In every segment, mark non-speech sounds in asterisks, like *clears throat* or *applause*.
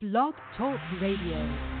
Blog Talk Radio.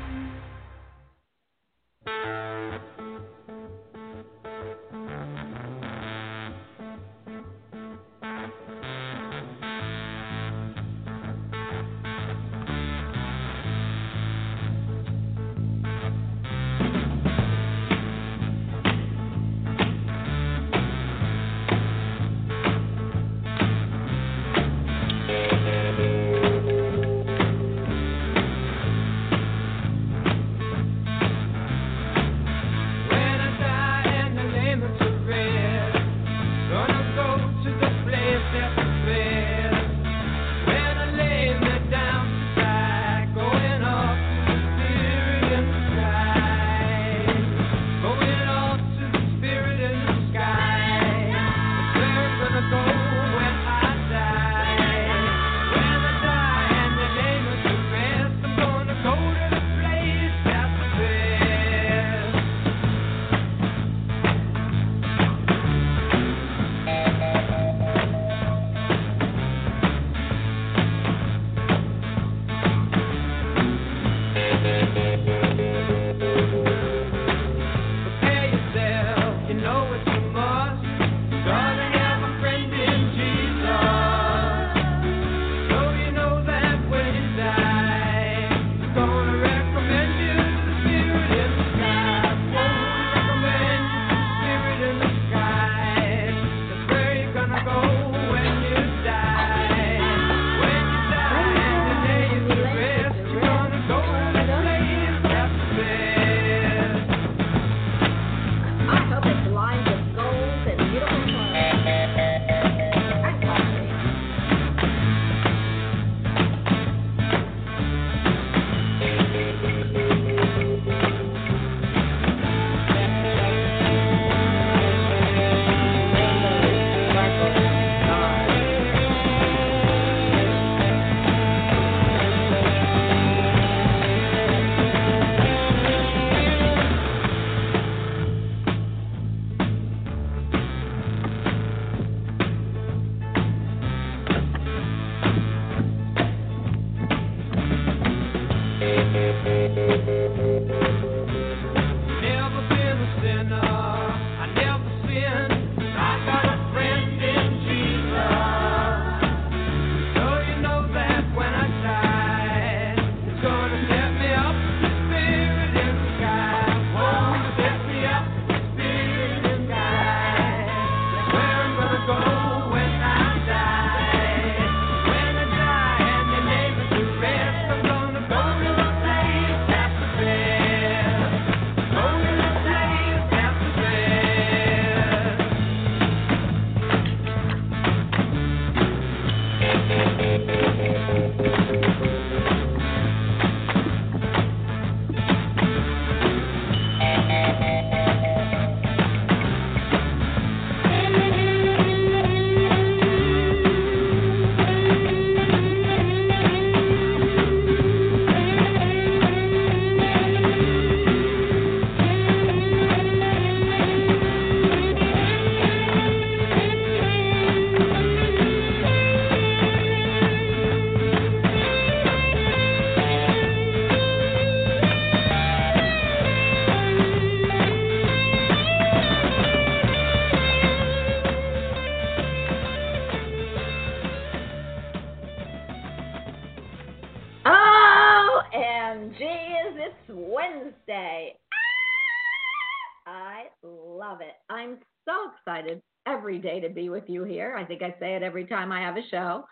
Time I have a show.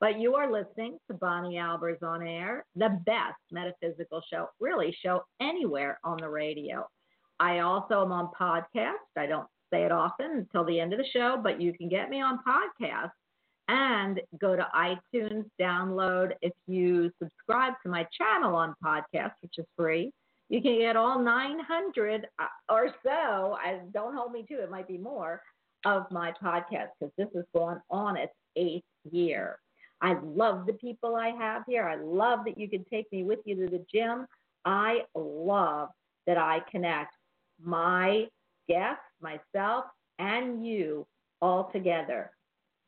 But you are listening to Bonnie Albers on Air, the best metaphysical show, really, show anywhere on the radio. I also am on podcast. I don't say it often until the end of the show, but you can get me on podcast and go to iTunes, download. If you subscribe to my channel on podcast, which is free, you can get all 900 uh, or so. I don't hold me to it; might be more of my podcast because this is going on its eighth year. I love the people I have here. I love that you can take me with you to the gym. I love that I connect my guests, myself, and you all together.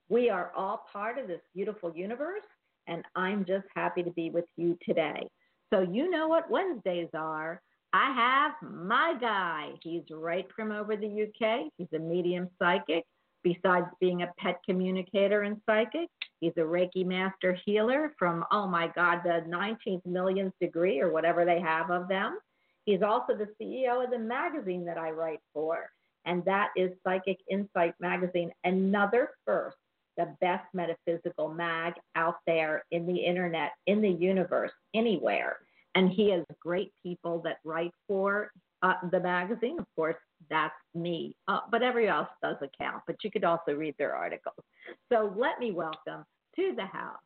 We are all part of this beautiful universe, and I'm just happy to be with you today. So, you know what Wednesdays are. I have my guy. He's right from over the UK. He's a medium psychic. Besides being a pet communicator and psychic, he's a Reiki master healer from, oh my God, the 19th millionth degree or whatever they have of them. He's also the CEO of the magazine that I write for, and that is Psychic Insight Magazine, another first, the best metaphysical mag out there in the internet, in the universe, anywhere. And he has great people that write for uh, the magazine. Of course, that's me. Uh, but everybody else does account, but you could also read their articles. So let me welcome to the house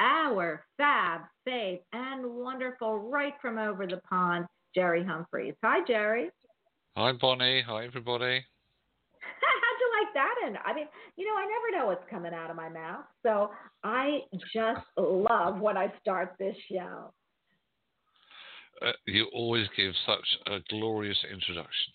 our fab, safe, and wonderful, right from over the pond, Jerry Humphreys. Hi, Jerry. Hi, Bonnie. Hi, everybody. *laughs* How'd you like that? And I mean, you know, I never know what's coming out of my mouth. So I just love when I start this show. Uh, you always give such a glorious introduction.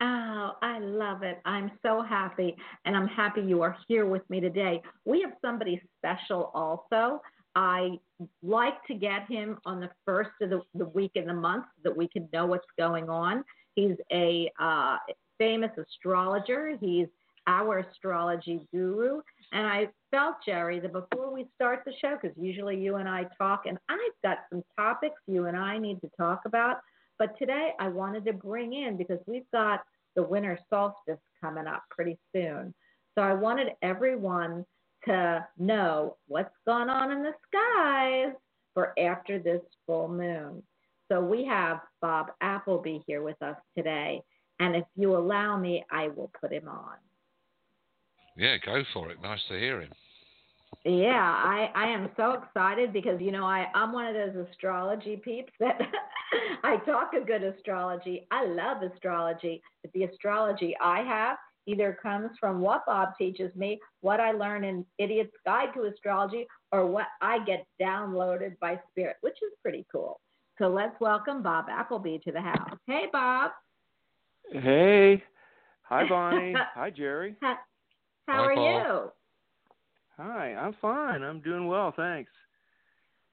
Oh, I love it. I'm so happy. And I'm happy you are here with me today. We have somebody special also. I like to get him on the first of the, the week in the month so that we can know what's going on. He's a uh, famous astrologer. He's our astrology guru. And I felt, Jerry, that before we start the show, because usually you and I talk, and I've got some topics you and I need to talk about. But today I wanted to bring in because we've got the winter solstice coming up pretty soon. So I wanted everyone to know what's going on in the skies for after this full moon. So we have Bob Appleby here with us today. And if you allow me, I will put him on. Yeah, go for it. Nice to hear him. Yeah, I, I am so excited because you know I I'm one of those astrology peeps *laughs* that I talk a good astrology. I love astrology, but the astrology I have either comes from what Bob teaches me, what I learn in Idiot's Guide to Astrology, or what I get downloaded by Spirit, which is pretty cool. So let's welcome Bob Appleby to the house. Hey, Bob. Hey. Hi, Bonnie. *laughs* Hi, Jerry. How, how Hi, are Bob. you? Hi, I'm fine. I'm doing well, thanks.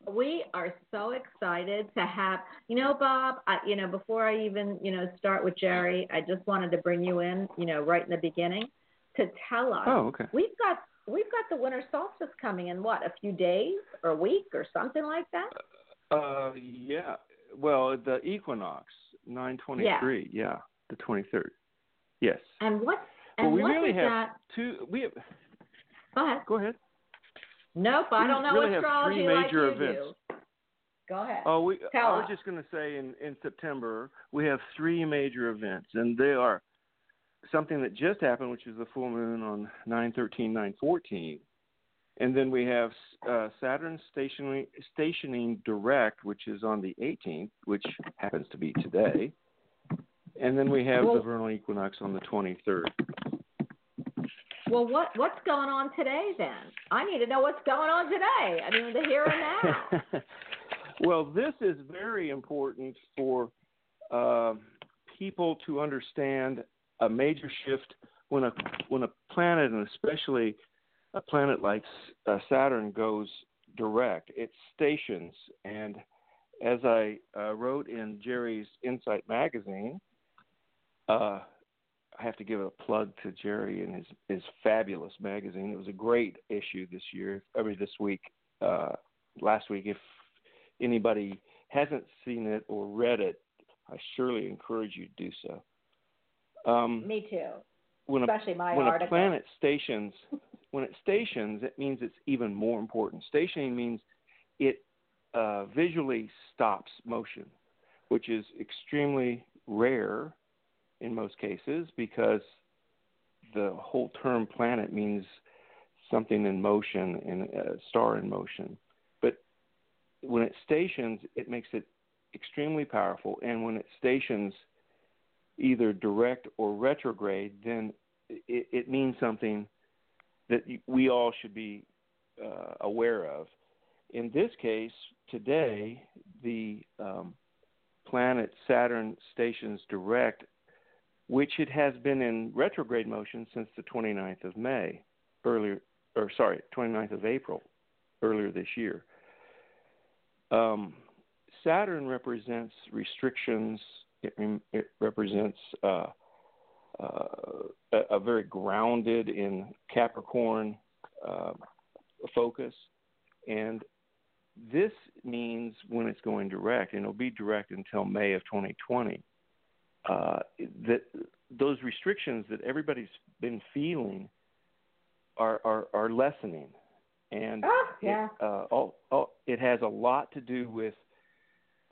We are so excited to have, you know, Bob, I, you know, before I even, you know, start with Jerry, I just wanted to bring you in, you know, right in the beginning to tell us. Oh, okay. We've got we've got the winter solstice coming in what, a few days or a week or something like that? Uh, yeah. Well, the equinox, 923. Yeah, yeah the 23rd. Yes. And what and well, we what really is have that? two. We have. Go ahead. Go ahead. Nope, I don't know really have astrology three major you events. do. Go ahead. Oh, we. Tell I was us. just going to say in in September we have three major events, and they are something that just happened, which is the full moon on 913, 914. And then we have uh, Saturn stationing, stationing direct, which is on the 18th, which happens to be today. And then we have Well- the vernal equinox on the 23rd. Well, what what's going on today then? I need to know what's going on today. I mean, the here and now. well, this is very important for uh, people to understand a major shift when a when a planet, and especially a planet like uh, Saturn, goes direct. It stations, and as I uh, wrote in Jerry's Insight magazine, uh, I have to give a plug to Jerry and his his fabulous magazine. It was a great issue this year. I mean, this week, uh, last week. If anybody hasn't seen it or read it, I surely encourage you to do so. Um, Me too. when a Especially my when article. a planet stations, *laughs* when it stations, it means it's even more important. Stationing means it uh, visually stops motion, which is extremely rare in most cases because the whole term planet means something in motion and a star in motion. But when it stations, it makes it extremely powerful. And when it stations either direct or retrograde, then it, it means something that we all should be uh, aware of. In this case, today, the um, planet Saturn stations direct, which it has been in retrograde motion since the 29th of May, earlier, or sorry, 29th of April, earlier this year. Um, Saturn represents restrictions. It, it represents uh, uh, a, a, very grounded in Capricorn uh, focus, and this means when it's going direct, and it'll be direct until May of 2020. Uh, that those restrictions that everybody's been feeling are are, are lessening, and oh, yeah. it, uh, all, all, it has a lot to do with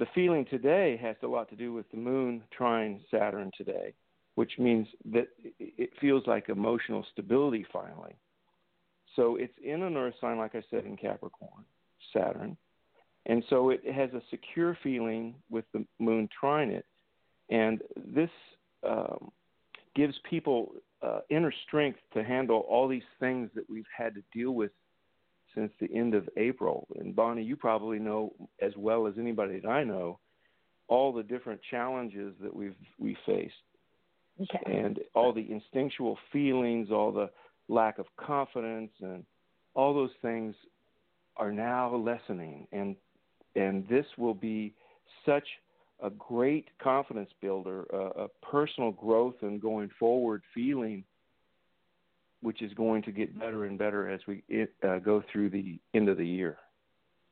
the feeling today has a lot to do with the moon trine Saturn today, which means that it feels like emotional stability finally. So it's in an earth sign, like I said, in Capricorn, Saturn. And so it has a secure feeling with the moon trine it. And this um, gives people uh, inner strength to handle all these things that we've had to deal with since the end of April. And Bonnie, you probably know as well as anybody that I know all the different challenges that we've we faced, okay. and all the instinctual feelings, all the lack of confidence, and all those things are now lessening. And and this will be such a great confidence builder, a, a personal growth and going forward feeling, which is going to get better and better as we it, uh, go through the end of the year.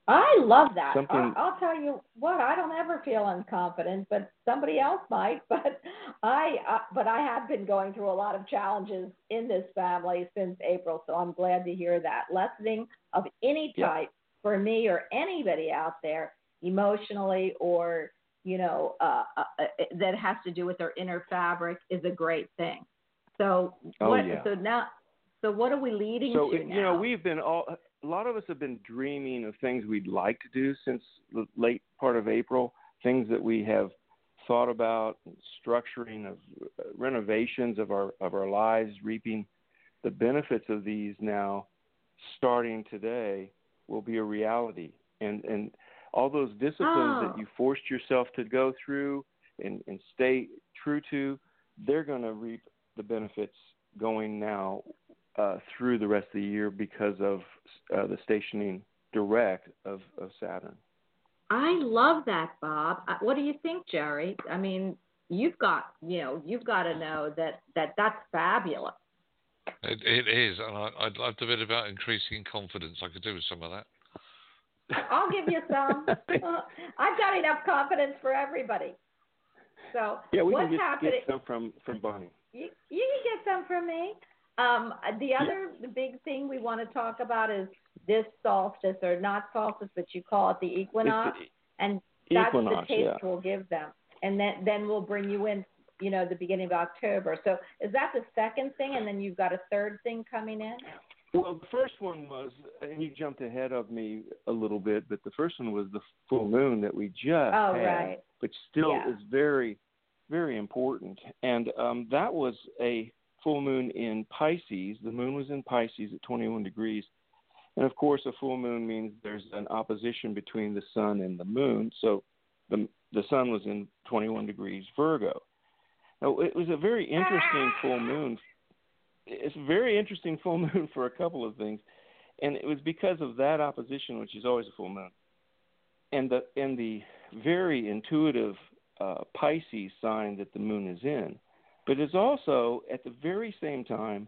I love that. Something- I, I'll tell you what. I don't ever feel unconfident, but somebody else might. *laughs* But I, uh, but I have been going through a lot of challenges in this family since April, so I'm glad to hear that lessening of any Yeah. type for me or anybody out there, emotionally or you know, uh, uh, uh, that has to do with their inner fabric is a great thing. So Oh, what? yeah. So now, so what are we leading So to now? you know, we've been all a lot of us have been dreaming of things we'd like to do since the late part of April. Things that we have thought about, structuring of uh, renovations of our of our lives, reaping the benefits of these now, starting today, will be a reality. And and all those disciplines Oh. that you forced yourself to go through and, and stay true to, they're going to reap the benefits going now uh, through the rest of the year because of uh, the stationing direct of, of Saturn. I love that, Bob. Uh, What do you think, Jerry? I mean, you've got, you know, you've got to know that that that's fabulous. It, it is, and I, I'd love a bit about increasing confidence. I could do with some of that. I'll give you some. *laughs* I've got enough confidence for everybody. So Yeah, we what's can get, happening? get some from, from Bonnie. You, you can get some from me. Um, the other the big thing we want to talk about is this solstice, or not solstice, but you call it the equinox, It's and that's equinox, the taste yeah. we'll give them, and then then we'll bring you in, you know, the beginning of October. So is that the second thing, and then you've got a third thing coming in? Well, the first one was, and you jumped ahead of me a little bit, but the first one was the full moon that we just Oh, had, right. which still Yeah. is very, very important. And um, that was a full moon in Pisces. The moon was in Pisces at 21 degrees. And of course, a full moon means there's an opposition between the sun and the moon. So the, the sun was in 21 degrees Virgo. Now, it was a very interesting full moon it's a very interesting full *laughs* moon for a couple of things, and it was because of that opposition, which is always a full moon, and the and the very intuitive uh, Pisces sign that the moon is in, but it's also at the very same time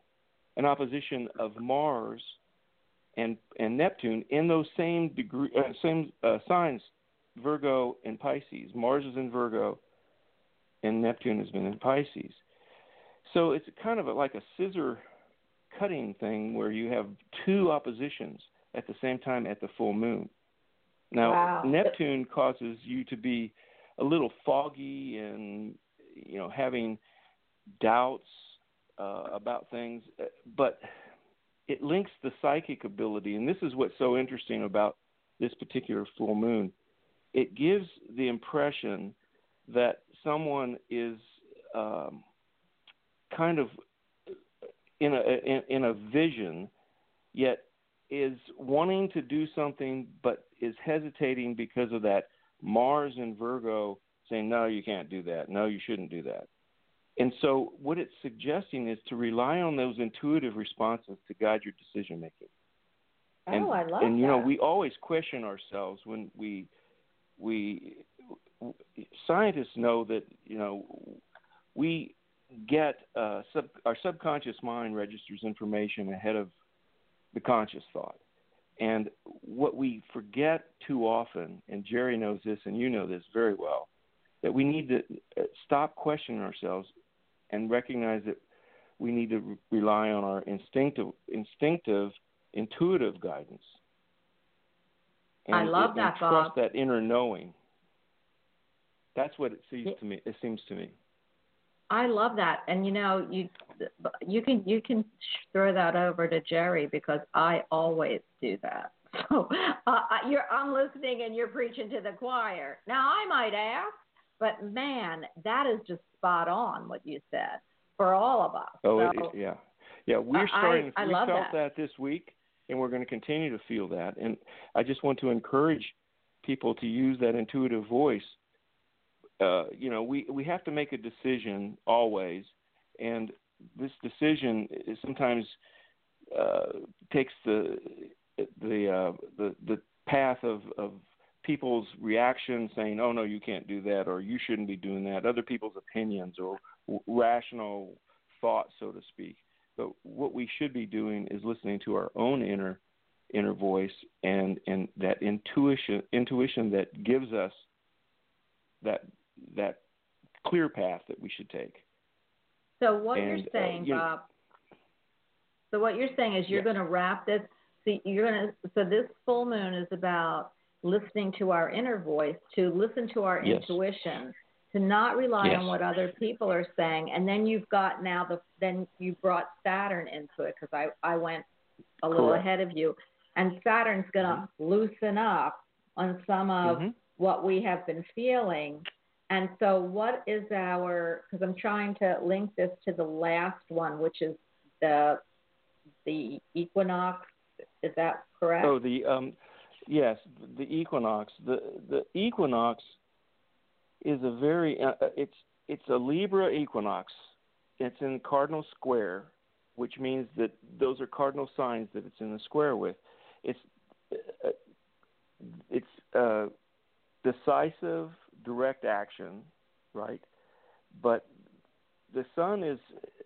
an opposition of Mars and and Neptune in those same degree uh, same uh, signs, Virgo and Pisces. Mars is in Virgo, and Neptune has been in Pisces. So it's kind of a, like a scissor cutting thing where you have two oppositions at the same time at the full moon. Now, Wow. Neptune causes you to be a little foggy and you know having doubts uh, about things, uh, but it links the psychic ability, and this is what's so interesting about this particular full moon. It gives the impression that someone is um, kind of in a in, in a vision, yet is wanting to do something, but is hesitating because of that Mars and Virgo saying, "No, you can't do that. No, you shouldn't do that." And so, what it's suggesting is to rely on those intuitive responses to guide your decision making. Oh, and, oh, I love and you know we always question ourselves when we we scientists know that you know we get uh, sub, our subconscious mind registers information ahead of the conscious thought and what we forget too often and jerry knows this and you know this very well that we need to uh, stop questioning ourselves and recognize that we need to re- rely on our instinctive instinctive intuitive guidance and, I love and that, trust Bob. that inner knowing that's what it seems to me. It seems to me. I love that, and you know, you you can you can throw that over to Jerry because I always do that. *laughs* So uh, you're I'm listening and you're preaching to the choir. Now I might ask, but man, that is just spot on what you said for all of us. Oh, so, it- yeah, yeah. We're starting. I we love felt that. this week, and we're going to continue to feel that. And I just want to encourage people to use that intuitive voice. Uh, you know, we we have to make a decision always, and this decision is sometimes uh, takes the the uh, the the path of of people's reaction saying, "Oh no, you can't do that," or "You shouldn't be doing that." Other people's opinions or w- rational thought, so to speak. But what we should be doing is listening to our own inner inner voice and and that intuition intuition that gives us that that clear path that we should take. So what And, you're uh, saying, you know- Bob. So what you're saying is you're Yeah. going to wrap this. See, you're going to. So this full moon is about listening to our inner voice, to listen to our Yes. intuition, to not rely on what other people are saying, and then you've got now the. Then you brought Saturn into it because I I went a little Correct. ahead of you, and Saturn's going to loosen up on some of Mhm. what we have been feeling. And so, what is our? Because I'm trying to link this to the last one, which is the the equinox. Is that correct? Oh, the um, yes, the equinox. The the equinox is a very uh, uh, it's it's a Libra equinox. It's in cardinal square, which means that those are cardinal signs that it's in the square with. It's uh, it's uh, decisive, direct action, right? But the sun is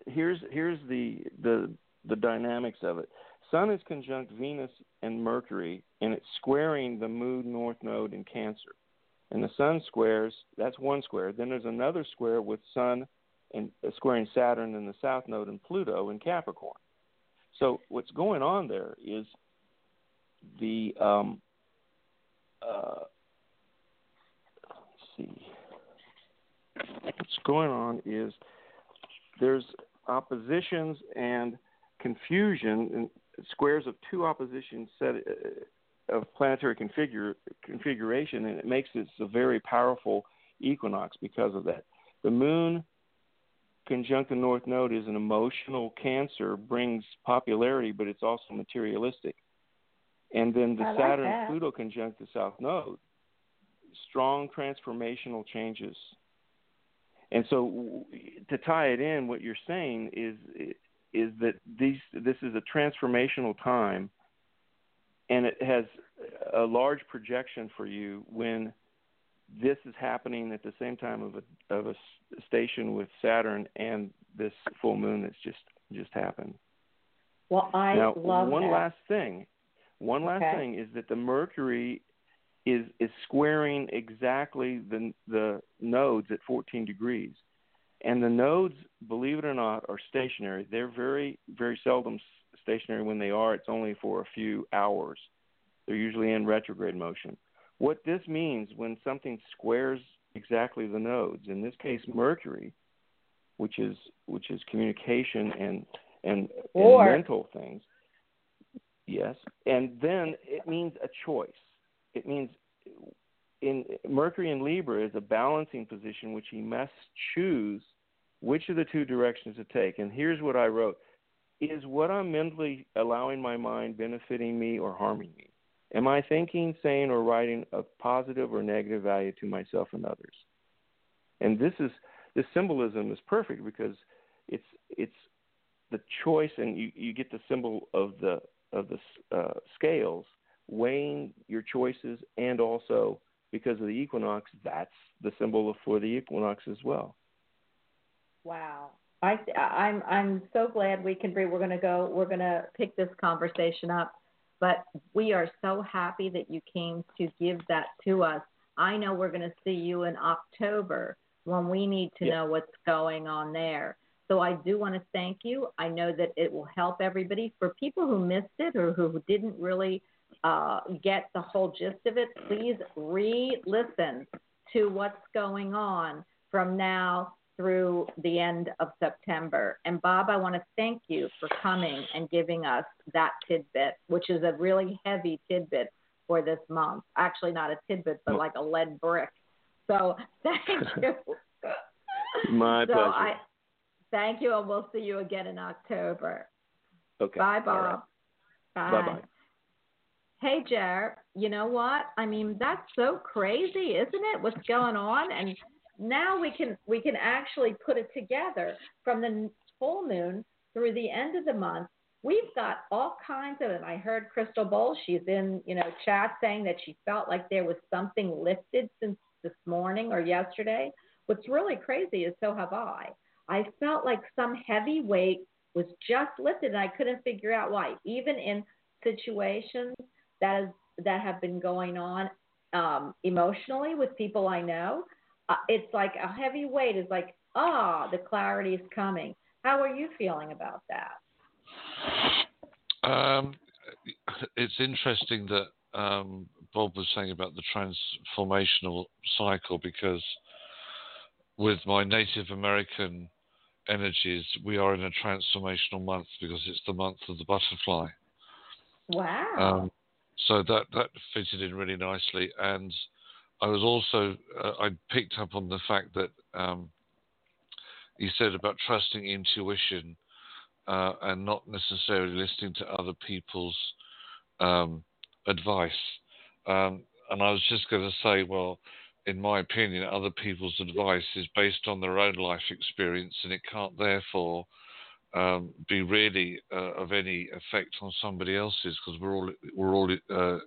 here's here's the the the dynamics of it. Sun is conjunct Venus and Mercury, and it's squaring the moon north node in Cancer. And the Sun squares that's one square. Then there's another square with Sun and uh, squaring Saturn in the south node and Pluto in Capricorn. So what's going on there is the um, uh, see. What's going on is there's oppositions and confusion and squares of two opposition set uh, of planetary configure, configuration, and it makes this a very powerful equinox because of that. The moon conjunct the north node is an emotional cancer, brings popularity, but it's also materialistic. And then the like Saturn that. Pluto conjunct the south node, strong transformational changes. And so, to tie it in, what you're saying is is that these this is a transformational time, and it has a large projection for you when this is happening at the same time of a of a station with Saturn and this full moon that's just just happened. well, I now, love one that. last thing. One last Okay. thing is that the Mercury is is squaring exactly the the nodes at 14 degrees, and the nodes, believe it or not, are stationary. They're very very seldom stationary. When they are, it's only for a few hours. They're usually in retrograde motion. What this means when something squares exactly the nodes, in this case Mercury, which is which is communication and and, and mental things. Yes, and then it means a choice. It means in Mercury in Libra is a balancing position which he must choose which of the two directions to take. And here's what I wrote: Is what I'm mentally allowing my mind benefiting me or harming me? Am I thinking, saying, or writing of positive or negative value to myself and others? And this is this symbolism is perfect because it's it's the choice, and you, you get the symbol of the of the uh, scales, weighing your choices, and also because of the equinox, that's the symbol for the equinox as well. Wow. I, I'm I'm so glad we can. We're going to go. We're going to pick this conversation up, but we are so happy that you came to give that to us. I know we're going to see you in October when we need to know what's going on there. So I do want to thank you. I know that it will help everybody. For people who missed it or who didn't really uh, get the whole gist of it, please re-listen to what's going on from now through the end of September. And Bob, I want to thank you for coming and giving us that tidbit, which is a really heavy tidbit for this month. Actually, not a tidbit, but like a lead brick. So *laughs* thank *laughs* you. My so pleasure. I thank you, and we'll see you again in October. okay. Bye, All right. Bob. Bye. Bye-bye. Hey, Jer, you know what? I mean, that's so crazy, isn't it? What's going on? And now we can we can actually put it together from the full moon through the end of the month. We've got all kinds of, and I heard Crystal Bowl. She's in, you know, chat saying that she felt like there was something lifted since this morning or yesterday. What's really crazy is so have I. I felt like some heavy weight was just lifted, and I couldn't figure out why. Even in situations that is that have been going on um, emotionally with people I know, uh, it's like a heavy weight is like, ah, the clarity is coming. How are you feeling about that? Um, it's interesting that um, Bob was saying about the transformational cycle because with my Native American energies, we are in a transformational month because it's the month of the butterfly. Wow. Um, so that that fitted in really nicely, and I was also uh, I picked up on the fact that um, you said about trusting intuition uh, and not necessarily listening to other people's um, advice. Um, and I was just going to say, well, in my opinion, other people's advice is based on their own life experience, and it can't therefore um, be really uh, of any effect on somebody else's because we're all we're all uh,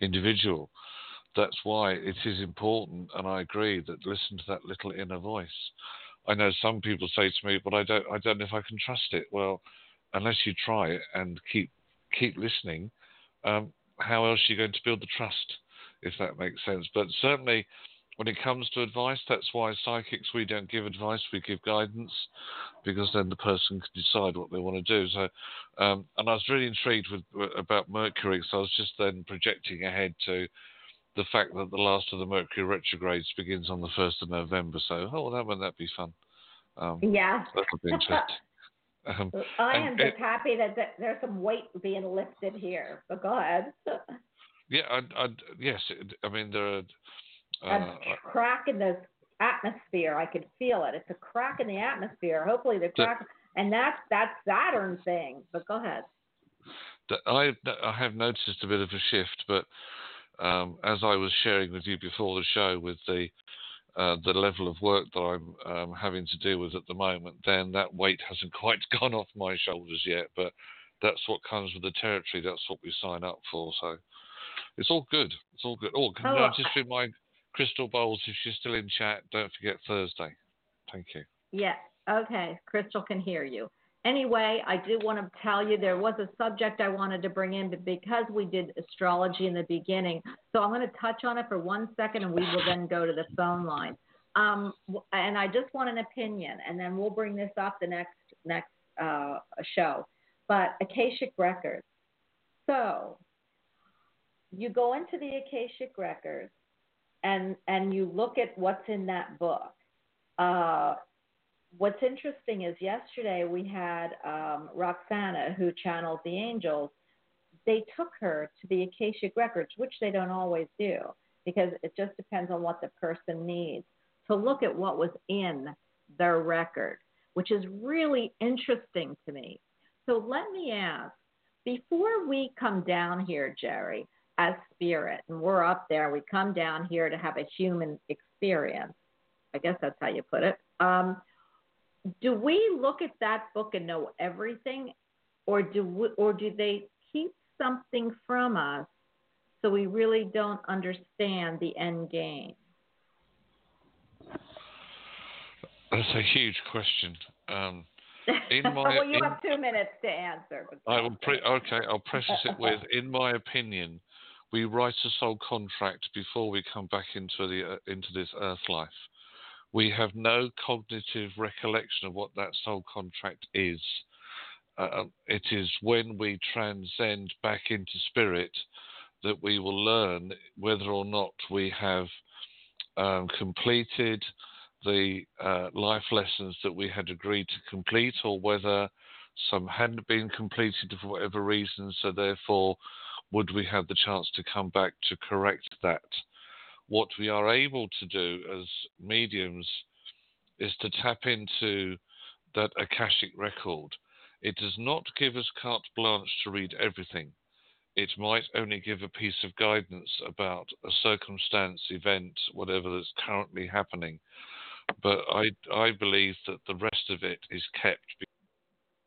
individual. That's why it is important, and I agree that listen to that little inner voice. I know some people say to me, "But I don't, I don't know if I can trust it." Well, unless you try it and keep keep listening, um, how else are you going to build the trust? If that makes sense. But certainly, when it comes to advice, that's why psychics we don't give advice, we give guidance, because then the person can decide what they want to do. So, um, and I was really intrigued with about Mercury, so I was just then projecting ahead to the fact that the last of the Mercury retrogrades begins on the first of November. So, oh, that wouldn't that be fun? Um, yeah. that would be interesting. *laughs* Um, I am it- just happy that there's some weight being lifted here. But go ahead. *laughs* yeah, I'd, I'd, yes. it- I mean, there are. A Uh, crack in the atmosphere. I could feel it. It's a crack in the atmosphere. Hopefully the crack, and that's that Saturn thing. But go ahead. I I have noticed a bit of a shift, but um, as I was sharing with you before the show, with the uh, the level of work that I'm um, having to deal with at the moment, then that weight hasn't *laughs* quite gone off my shoulders yet. But that's what comes with the territory. That's what we sign up for. So it's all good. It's all good. Oh, can Oh, I- just remind Crystal Bowles if she's still in chat? Don't forget Thursday. Thank you. Yeah. Okay. Crystal can hear you. Anyway, I do want to tell you there was a subject I wanted to bring in, but because we did astrology in the beginning, so I'm going to touch on it for one second, and we will then go to the phone line. Um, and I just want an opinion, and then we'll bring this up the next next uh, show. But Akashic records. So you go into the Akashic records, and and you look at what's in that book. Uh, what's interesting is yesterday we had um, Roxana, who channels the angels. They took her to the Akashic records, which they don't always do, because it just depends on what the person needs to look at what was in their record, which is really interesting to me. So let me ask before we come down here, Jerry, as spirit, and we're up there, we come down here to have a human experience. I guess that's how you put it. Um, do we look at that book and know everything, or do we, or do they keep something from us, so we really don't understand the end game? That's a huge question. Um, *laughs* in my, well, you in- have two minutes to answer. I will pre- okay. I'll preface it with, in my opinion, we write a soul contract before we come back into the uh, into this earth life. We have no cognitive recollection of what that soul contract is. Uh, it is when we transcend back into spirit that we will learn whether or not we have um, completed the uh, life lessons that we had agreed to complete, or whether some hadn't been completed for whatever reason, so therefore would we have the chance to come back to correct that? What we are able to do as mediums is to tap into that Akashic record. It does not give us carte blanche to read everything. It might only give a piece of guidance about a circumstance, event, whatever that's currently happening. But I, I believe that the rest of it is kept.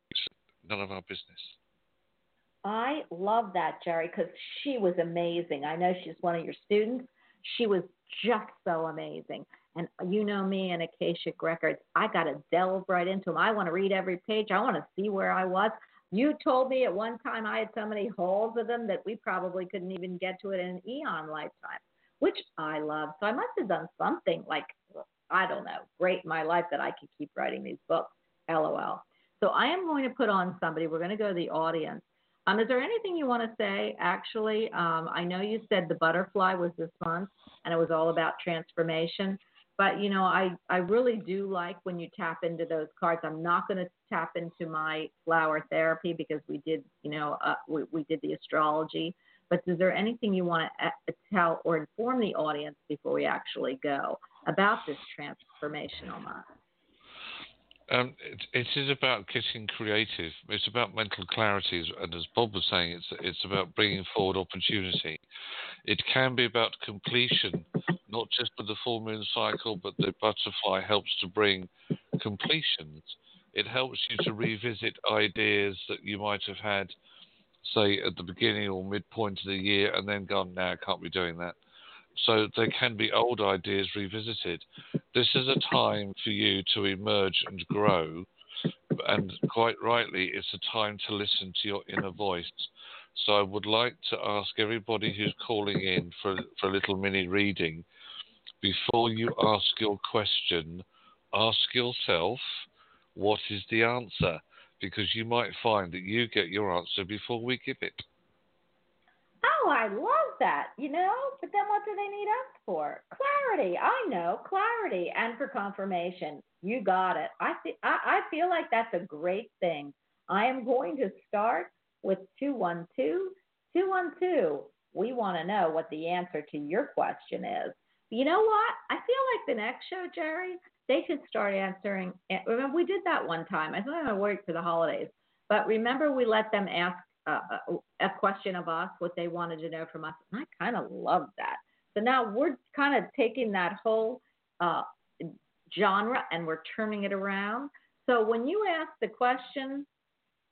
It's none of our business. I love that, Jerry, because she was amazing. I know she's one of your students. She was just so amazing. And you know me and Akashic Records, I got to delve right into them. I want to read every page. I want to see where I was. You told me at one time I had so many holes of them that we probably couldn't even get to it in an eon lifetime, which I love. So I must have done something like, I don't know, great in my life that I could keep writing these books. LOL. So I am going to put on somebody. We're going to go to the audience. Um, is there anything you want to say? Actually, um, I know you said the butterfly was this month, and it was all about transformation. But you know, I I really do like when you tap into those cards. I'm not going to tap into my flower therapy because we did, you know, uh, we we did the astrology. But is there anything you want to uh, tell or inform the audience before we actually go about this transformational month? Um, it, it is about getting creative. It's about mental clarity, and as Bob was saying, it's it's about bringing forward opportunity. It can be about completion, not just with the full moon cycle, but the butterfly helps to bring completions. It helps you to revisit ideas that you might have had, say, at the beginning or midpoint of the year, and then gone, now I can't be doing that. So there can be old ideas revisited. This is a time for you to emerge and grow, and quite rightly, it's a time to listen to your inner voice. So I would like to ask everybody who's calling in for, for a little mini reading, before you ask your question, ask yourself, what is the answer? Because you might find that you get your answer before we give it. Oh, I love that. You know, but then what do they need us for? Clarity. I know clarity, and for confirmation. You got it. I fe- I, I feel like that's a great thing. I am going to start with two one two two one two. We want to know what the answer to your question is. You know what? I feel like the next show, Jerry, they could start answering. eh, Remember, we did that one time. I thought I worked for the holidays, but remember, we let them ask uh, a, question of us, what they wanted to know from us. And I kind of love that. So now we're kind of taking that whole uh, genre and we're turning it around. So when you ask the question,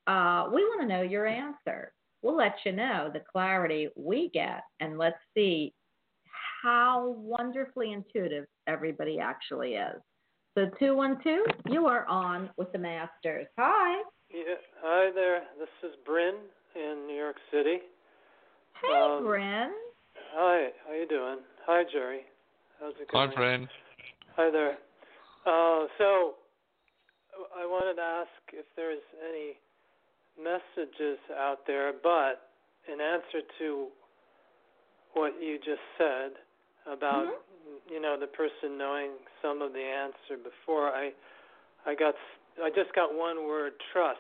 uh, we want to know your answer. We'll let you know the clarity we get, and let's see how wonderfully intuitive everybody actually is. So 212, you are on with the Masters. Hi. Yeah, hi there. This is Bryn in New York City. Hey, Um, Bryn. Hi, how you doing? Hi, Jerry. How's it going? Hi, friend. Hi there. Uh, so, I wanted to ask if there's any messages out there, but in answer to what you just said about Mm-hmm. you know the person knowing some of the answer before, I I got I just got one word trust.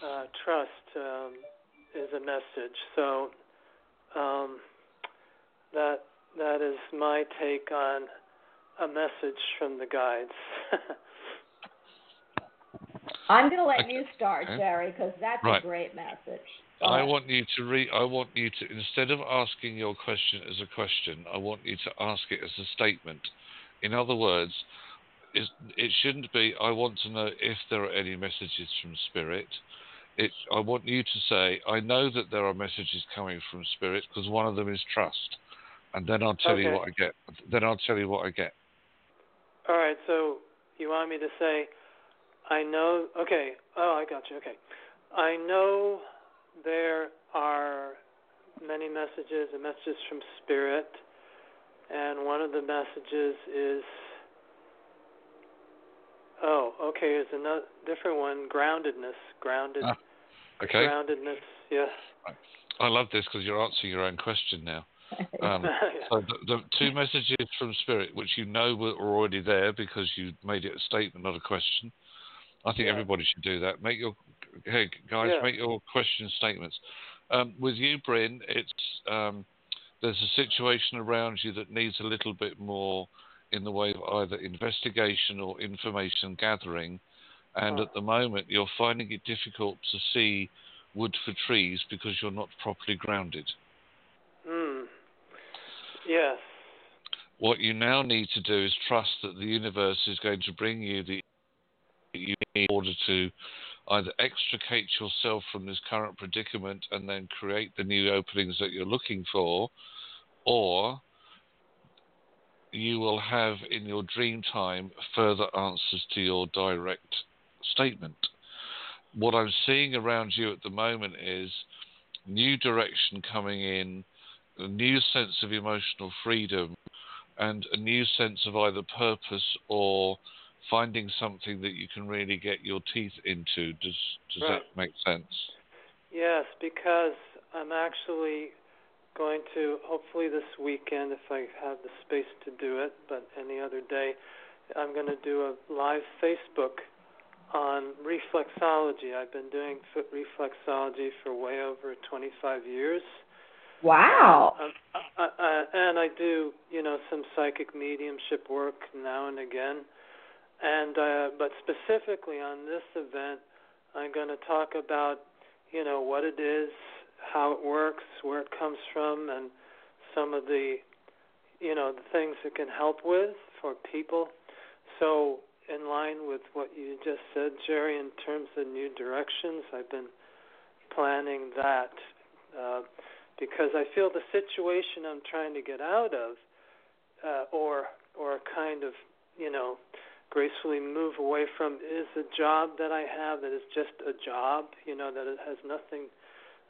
Uh, trust um, is a message. So um, that that is my take on a message from the guides. *laughs* I'm going to let you start, Okay. Jerry, because that's Right. a great message. I ahead. want you to re- I want you to instead of asking your question as a question, I want you to ask it as a statement. In other words, it shouldn't be I want to know if there are any messages from spirit. It's, I want you to say, I know that there are messages coming from spirit because one of them is trust, and then I'll tell you what I get. Then I'll tell you what I get. All right, so you want me to say, I know, okay, oh, I got you, okay. I know there are many messages and messages from Spirit, and one of the messages is, oh, okay, there's another different one, groundedness, grounded, Ah, Okay, groundedness, yes. I love this because you're answering your own question now. *laughs* Um, So the, the two messages from Spirit, which you know were already there because you made it a statement, not a question. I think Yeah. everybody should do that. Make your hey guys, Yeah. make your question statements. Um, with you, Bryn, it's um, there's a situation around you that needs a little bit more in the way of either investigation or information gathering, and Huh. at the moment you're finding it difficult to see wood for trees because you're not properly grounded. Hmm. Yes. What you now need to do is trust that the universe is going to bring you the you need in order to either extricate yourself from this current predicament and then create the new openings that you're looking for, or you will have in your dream time further answers to your direct statement. What I'm seeing around you at the moment is new direction coming in, a new sense of emotional freedom, and a new sense of either purpose or finding something that you can really get your teeth into. Does does Right. that make sense? Yes, because I'm actually going to hopefully this weekend, if I have the space to do it, but any other day, I'm going to do a live Facebook on reflexology. I've been doing foot reflexology for way over 25 years. Wow. Um, I, I, and I do, you know, some psychic mediumship work now and again. And uh, but specifically on this event, I'm going to talk about, you know, what it is, how it works, where it comes from, and some of the, you know, the things it can help with for people. So in line with what you just said, Jerry, in terms of new directions, I've been planning that. Uh, because I feel the situation I'm trying to get out of, uh, or or kind of you know gracefully move away from, is a job that I have that is just a job. You know that it has nothing,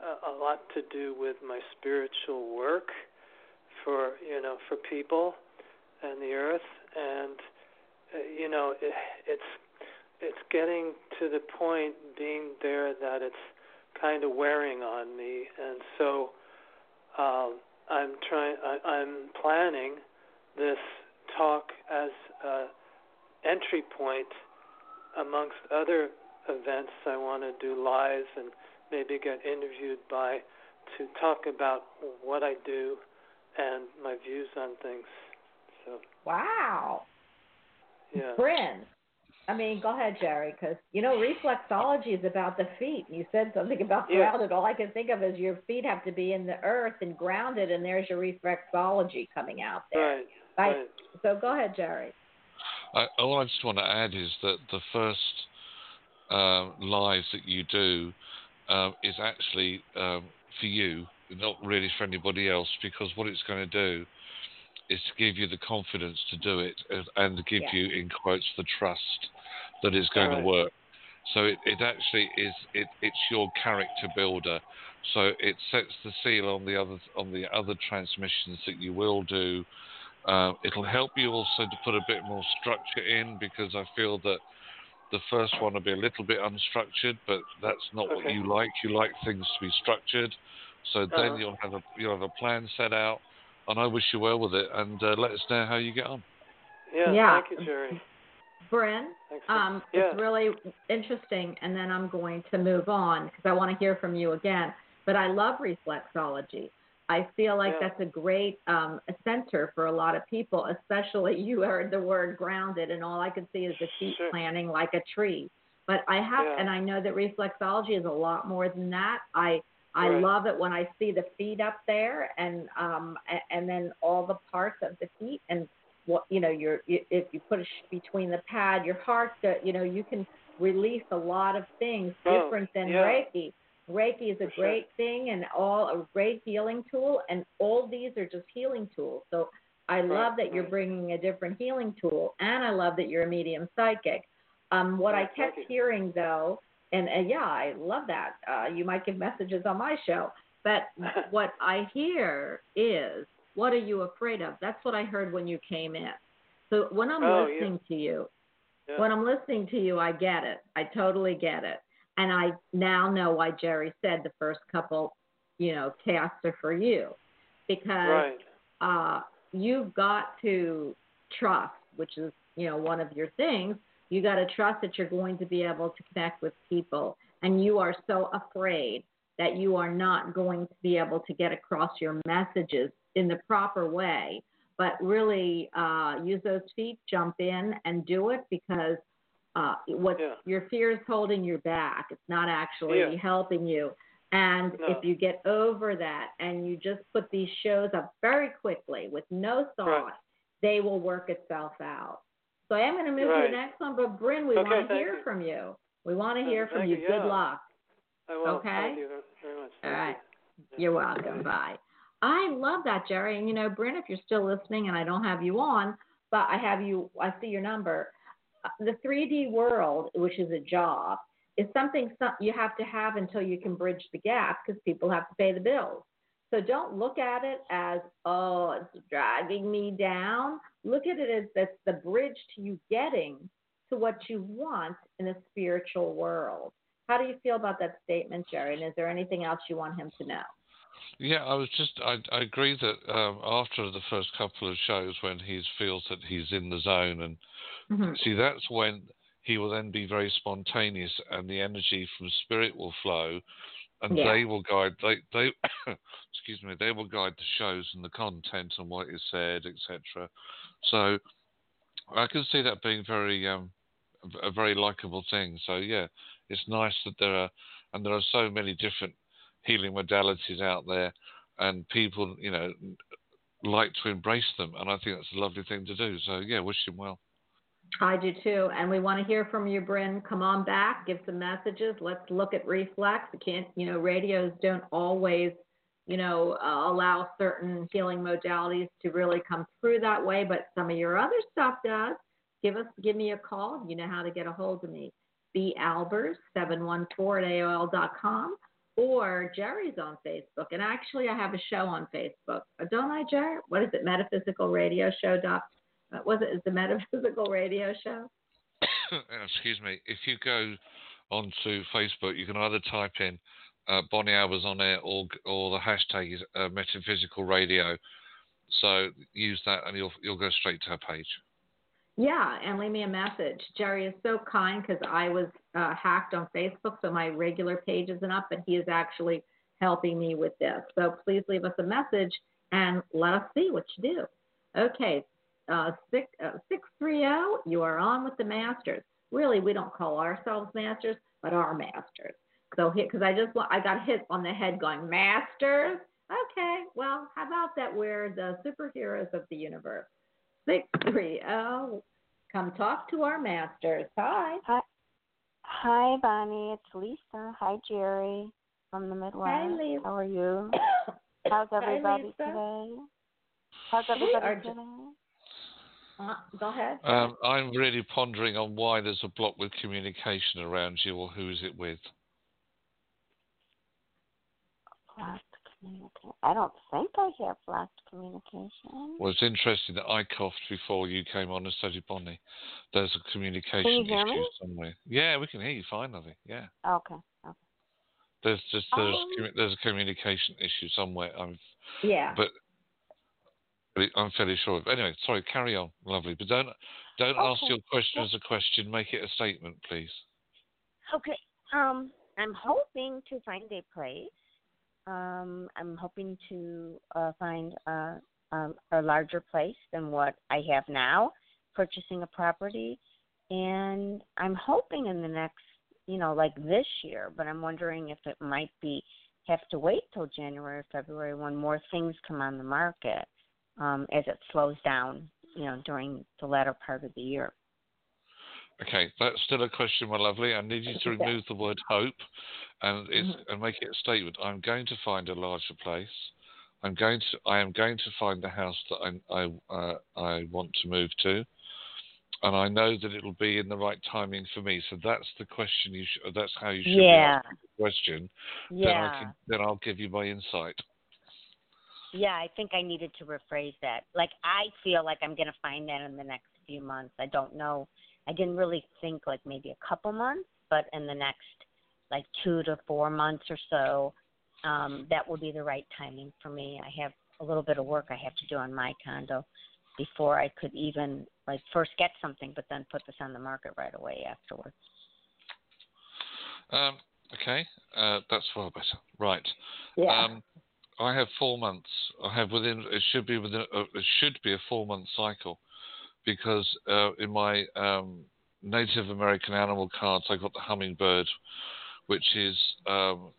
a lot to do with my spiritual work for you know for people and the earth, and uh, you know it, it's it's getting to the point being there that it's kind of wearing on me, and so um, I'm trying. I'm planning this talk as a entry point amongst other events I want to do live and maybe get interviewed by to talk about what I do and my views on things. So Wow. yeah. Bryn. I mean, go ahead, Jerry, because you know reflexology is about the feet. You said something about Yeah. grounded. All I can think of is your feet have to be in the earth and grounded, and there's your reflexology coming out there. Right. Right. Right. So go ahead, Jerry. I, all I just want to add is that the first um, live that you do um, is actually um, for you, not really for anybody else, because what it's going to do is to give you the confidence to do it and, and give Yeah. you, in quotes, the trust that it's going Right. to work. So it, it actually is it, it's your character builder. So it sets the seal on the other on the other transmissions that you will do. Uh, it'll help you also to put a bit more structure in because I feel that the first one will be a little bit unstructured, but that's not what you like. You like things to be structured. So then Uh-huh. you'll have a you'll have a plan set out, and I wish you well with it. And uh, let us know how you get on. Yeah. Yeah. Thank you, Jerry. Bryn, Thanks um, yeah. it's really interesting, and then I'm going to move on because I want to hear from you again. But I love reflexology. I feel like Yeah. that's a great um, a center for a lot of people, especially *laughs* you heard the word grounded, and all I can see is the feet Sure. planting like a tree. But I have, Yeah. and I know that reflexology is a lot more than that. I I Right. love it when I see the feet up there, and um, a- and then all the parts of the feet, and what you know, you're if you put it between the pad, your heart, you know, you can release a lot of things Oh, different than yeah. Reiki. Reiki is a sure. great thing and all a great healing tool, and all these are just healing tools. So I Right, love that you're bringing a different healing tool, and I love that you're a medium psychic. Um, what I kept hearing though, and uh, yeah, I love that. Uh, you might give messages on my show, but *laughs* what I hear is, what are you afraid of? That's what I heard when you came in. So when I'm Oh, yeah. listening to you, Yeah. when I'm listening to you, I get it. I totally get it. And I now know why Jerry said the first couple, you know, casts are for you. Because right. uh, you've got to trust, which is, you know, one of your things. You got to trust that you're going to be able to connect with people. And you are so afraid that you are not going to be able to get across your messages in the proper way. But really uh, use those feet, jump in, and do it because uh, what Yeah. your fear is holding you back. It's not actually Yeah. helping you. And No. if you get over that and you just put these shows up very quickly with no thought, Right. they will work itself out. So I am going to move to the next one, but Bryn, we Okay, want to hear you. from you. We want to Uh, hear from thank you. you, Good yeah. luck. I will. Okay. Thank you very- very much. Thank right. you. You're welcome. Bye. I love that, Jerry. And you know, Bryn, if you're still listening and I don't have you on, but I have you, I see your number. The 3D world, which is a job, is something some, you have to have until you can bridge the gap because people have to pay the bills. So don't look at it as, oh, it's dragging me down. Look at it as that's the bridge to you getting to what you want in a spiritual world. How do you feel about that statement, Jerry? And is there anything else you want him to know? Yeah, I was just I, I agree that um, after the first couple of shows when he feels that he's in the zone and Mhm. see that's when he will then be very spontaneous and the energy from spirit will flow and Yeah. they will guide they they *coughs* excuse me they will guide the shows and the content and what is said etc so i can see that being very um a very likable thing so yeah it's nice that there are and there are so many different healing modalities out there and people you know like to embrace them and i think that's a lovely thing to do so yeah wish him well I do too. And we want to hear from you, Bryn. Come on back, give some messages. Let's look at reflex. We can't, you know, radios don't always, you know, uh, allow certain healing modalities to really come through that way, but some of your other stuff does. Give us, give me a call. You know how to get a hold of me. B Albers, 714 at AOL.com, or Jerry's on Facebook. And actually, I have a show on Facebook. Uh, Don't I, Jerry? What is it? Metaphysical Radio Show. Dot, uh, was it is the *laughs* Metaphysical Radio Show? *coughs* excuse me, if you go onto Facebook, you can either type in uh, Bonnie Albers on air or or the hashtag is uh, Metaphysical Radio. So use that, and you'll you'll go straight to her page. Yeah, and leave me a message. Jerry is so kind because I was uh, hacked on Facebook, so my regular page isn't up, but he is actually helping me with this. So please leave us a message and let us see what you do. Okay, uh, six uh, six three zero. You are on with the masters. Really, we don't call ourselves masters, but our masters. So because I just I got hit on the head going masters. Okay, well, how about that? We're the superheroes of the universe. Six three zero. Come talk to our masters. Hi. Hi, Hi, Bonnie. It's Lisa. Hi, Jerry from the Midwest. Hi, Lisa. How are you? *coughs* How's Hi, everybody Lisa. today? How's everybody are ju- today? Uh, go ahead. Um, I'm really pondering on why there's a block with communication around you, or who is it with? Communication. I don't think I have lost communication. Well, it's interesting that I coughed before you came on and studied Bonnie. There's a communication Can you hear issue me? somewhere. Yeah, we can hear you fine, I. Yeah. Okay. Okay. There's just there's Um, there's a communication issue somewhere. I'm Yeah. but I'm fairly sure of. Anyway, sorry, carry on, lovely. But don't don't ask your question as a question. Make it a statement, please. Okay. Um, I'm hoping to find a place. Um, I'm hoping to uh, find a, a, a larger place than what I have now, purchasing a property, and I'm hoping in the next, you know, like this year. But I'm wondering if it might be have to wait till January or February when more things come on the market, um, as it slows down, you know, during the latter part of the year. Okay, that's still a question, my lovely. I need you to remove the word hope, and Mhm. and make it a statement. I'm going to find a larger place. I'm going to. I am going to find the house that I I uh, I want to move to, and I know that it'll be in the right timing for me. So that's the question. You should. That's how you should Yeah. asking the question. Then I Yeah. can. Then I'll give you my insight. Yeah, I think I needed to rephrase that. Like I feel like I'm gonna find that in the next few months. I don't know. I didn't really think like maybe a couple months, but in the next like two to four months or so, um, that will be the right timing for me. I have a little bit of work I have to do on my condo before I could even like first get something, but then put this on the market right away afterwards. Um, okay, uh, that's far better. Right. Yeah. Um, I have four months. I have within. It should be within. Uh, it should be a four-month cycle, because uh, in my um, Native American animal cards, I got the hummingbird, which is um,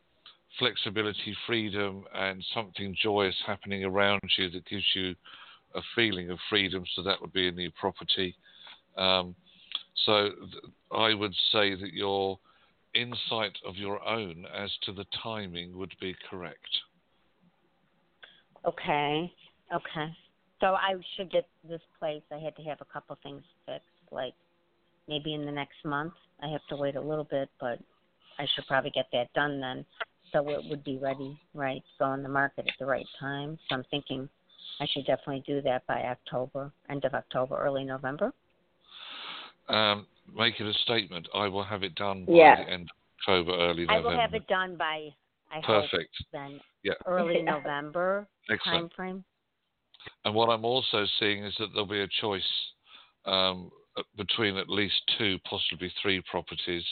flexibility, freedom, and something joyous happening around you that gives you a feeling of freedom. So that would be a new property. Um, so th- I would say that your insight of your own as to the timing would be correct. Okay. Okay. So I should get this place. I had to have a couple things fixed, like maybe in the next month. I have to wait a little bit, but I should probably get that done then, so it would be ready, right? to Go on the market at the right time. So I'm thinking I should definitely do that by October, end of October, early November. Um, make it a statement. I will have it done by Yes. the end of October, early November. I will have it done by I hope Perfect. then Yeah. early *laughs* November Excellent. time frame. And what I'm also seeing is that there'll be a choice um, between at least two, possibly three properties.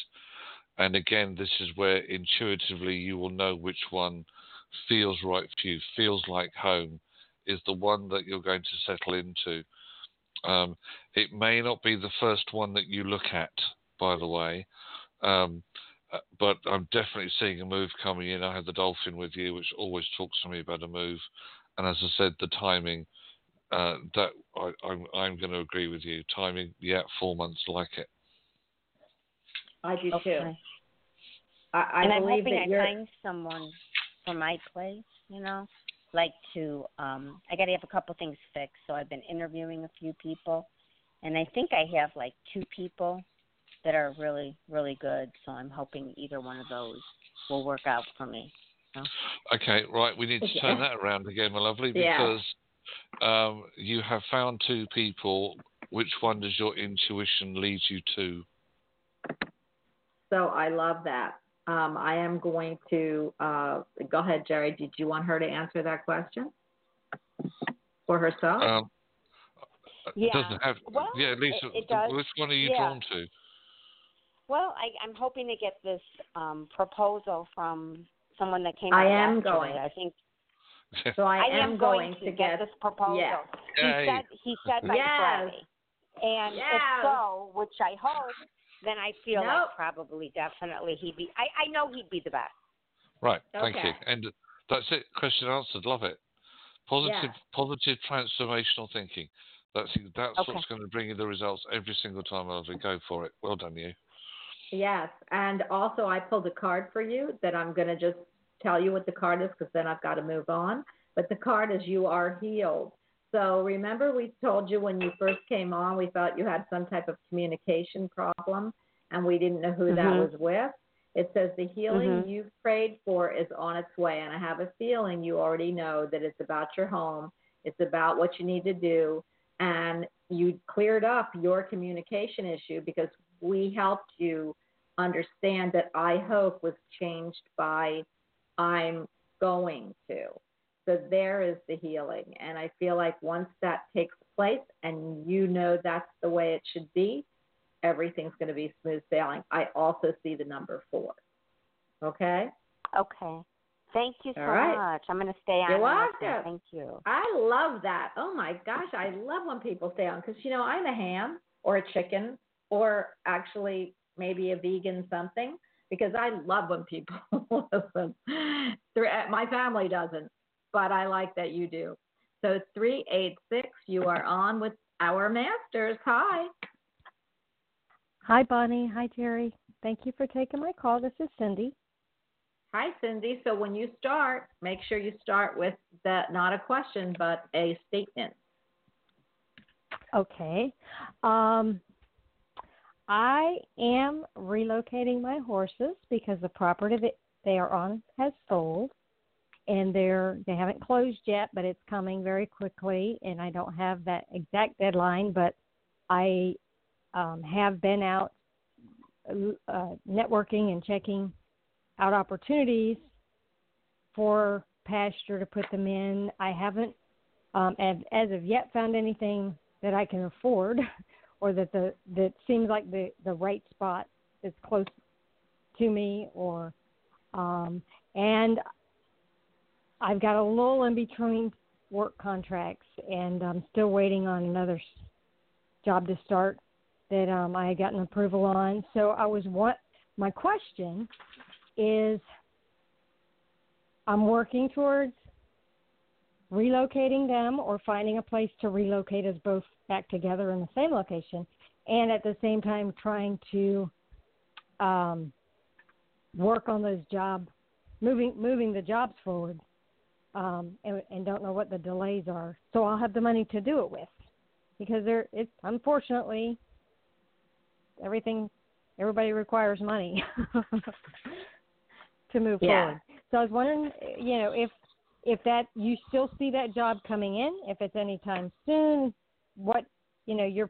And again, this is where intuitively you will know which one feels right for you, feels like home, is the one that you're going to settle into. Um, it may not be the first one that you look at, by the way, um, uh, but I'm definitely seeing a move coming in. I had the dolphin with you, which always talks to me about a move. And as I said, the timing, uh, that I, I'm, I'm going to agree with you. Timing, yeah, four months, like it. I do too. I, I and I'm hoping that I you're. find someone for my place, you know, like to um I got to have a couple things fixed, so I've been interviewing a few people and I think I have like two people that are really really good, so I'm hoping either one of those will work out for me. Okay, right. We need to turn Yeah. that around again, my lovely, Yeah. because um, you have found two people. Which one does your intuition lead you to? So I love that. Um, I am going to uh, go ahead, Jerry. Did you want her to answer that question for herself? Um, Yeah. It doesn't have. Well, yeah, Lisa. it- it does. Which one are you Yeah. drawn to? Well, I I'm hoping to get this um proposal from someone that came I out am yesterday. going. I think *laughs* so I, I am going, to to get, this proposal. yeah. He said he said by Yes. Friday. And Yes. if so, which I hope, then I feel Nope. like probably definitely he'd be I, I know he'd be the best. Right. Thank you. And that's it. Question answered. Love it. Positive, Yeah. positive transformational thinking. That's that's Okay. what's going to bring you the results every single time, my lovely. Go for it. Well done, you. Yes, and also I pulled a card for you that I'm going to just tell you what the card is because then I've got to move on. But the card is you are healed. So remember we told you when you first came on, we thought you had some type of communication problem and we didn't know who that Mhm. was with. It says the healing Mhm. you've prayed for is on its way. And I have a feeling you already know that it's about your home. It's about what you need to do. And you cleared up your communication issue because we helped you understand that I hope was changed by I'm going to. So there is the healing. And I feel like once that takes place and you know that's the way it should be, everything's going to be smooth sailing. I also see the number four. Okay? Okay. Thank you so right. much. I'm gonna stay on. You're welcome. Thank you. I love that. Oh my gosh, I love when people stay on because you know I'm a ham or a chicken or actually maybe a vegan something because I love when people *laughs* listen. Uh, My family doesn't, but I like that you do. So three eight six, you are on with our masters. Hi. Hi, Bonnie. Hi, Jerry. Thank you for taking my call. This is Cindy. Hi, Cindy. So when you start, make sure you start with the not a question, but a statement. Okay. Um, I am relocating my horses because the property that they are on has sold, and they're they haven't closed yet, but it's coming very quickly. And I don't have that exact deadline, but I um, have been out uh, networking and checking out opportunities for pasture to put them in. I haven't, um, as, as of yet, found anything that I can afford, *laughs* or that the that seems like the the right spot is close to me, or um, and I've got a lull in between work contracts, and I'm still waiting on another job to start that um, I had gotten approval on. So I was what my question is I'm working towards relocating them or finding a place to relocate us both back together in the same location, and at the same time trying to um, work on those job moving moving the jobs forward, um, and, and don't know what the delays are. So I'll have the money to do it with, because there it's unfortunately everything everybody requires money *laughs* to move Yeah. forward. So I was wondering, you know, if if that you still see that job coming in, if it's anytime soon, what you know your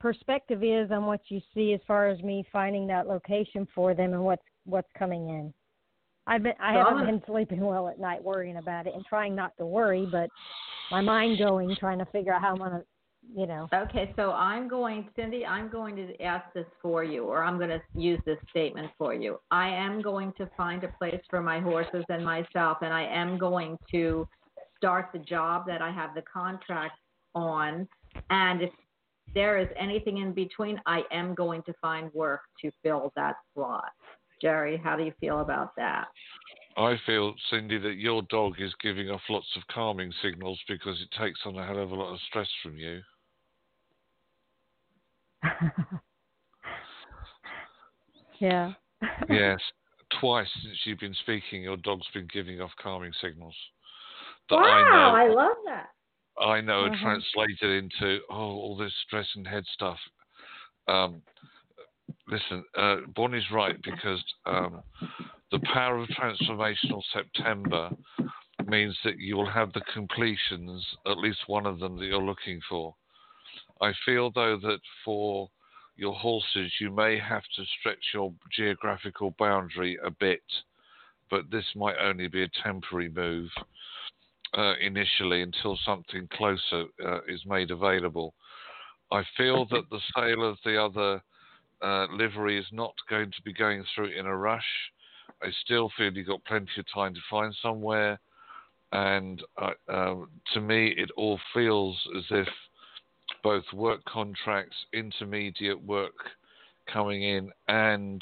perspective is on what you see as far as me finding that location for them and what's what's coming in. I've been I haven't been sleeping well at night worrying about it and trying not to worry, but my mind going trying to figure out how I'm gonna, you know. Okay, so I'm going, Cindy, I'm going to ask this for you, or I'm going to use this statement for you. I am going to find a place for my horses and myself, and I am going to start the job that I have the contract on. And if there is anything in between, I am going to find work to fill that slot. Jerry, how do you feel about that? I feel, Cindy, that your dog is giving off lots of calming signals because it takes on a hell of a lot of stress from you. *laughs* yeah. yes, *laughs* twice since you've been speaking, your dog's been giving off calming signals. That wow, I I love that. I know, are Mhm. translated into oh, all this stress and head stuff. Um, listen, uh, Bonnie's right because um, the power of transformational September means that you will have the completions, at least one of them that you're looking for. I feel though that for your horses, you may have to stretch your geographical boundary a bit, but this might only be a temporary move uh, initially until something closer uh, is made available. I feel that the sale of the other uh, livery is not going to be going through in a rush. I still feel you've got plenty of time to find somewhere, and uh, um, to me, it all feels as if both work contracts, intermediate work coming in, and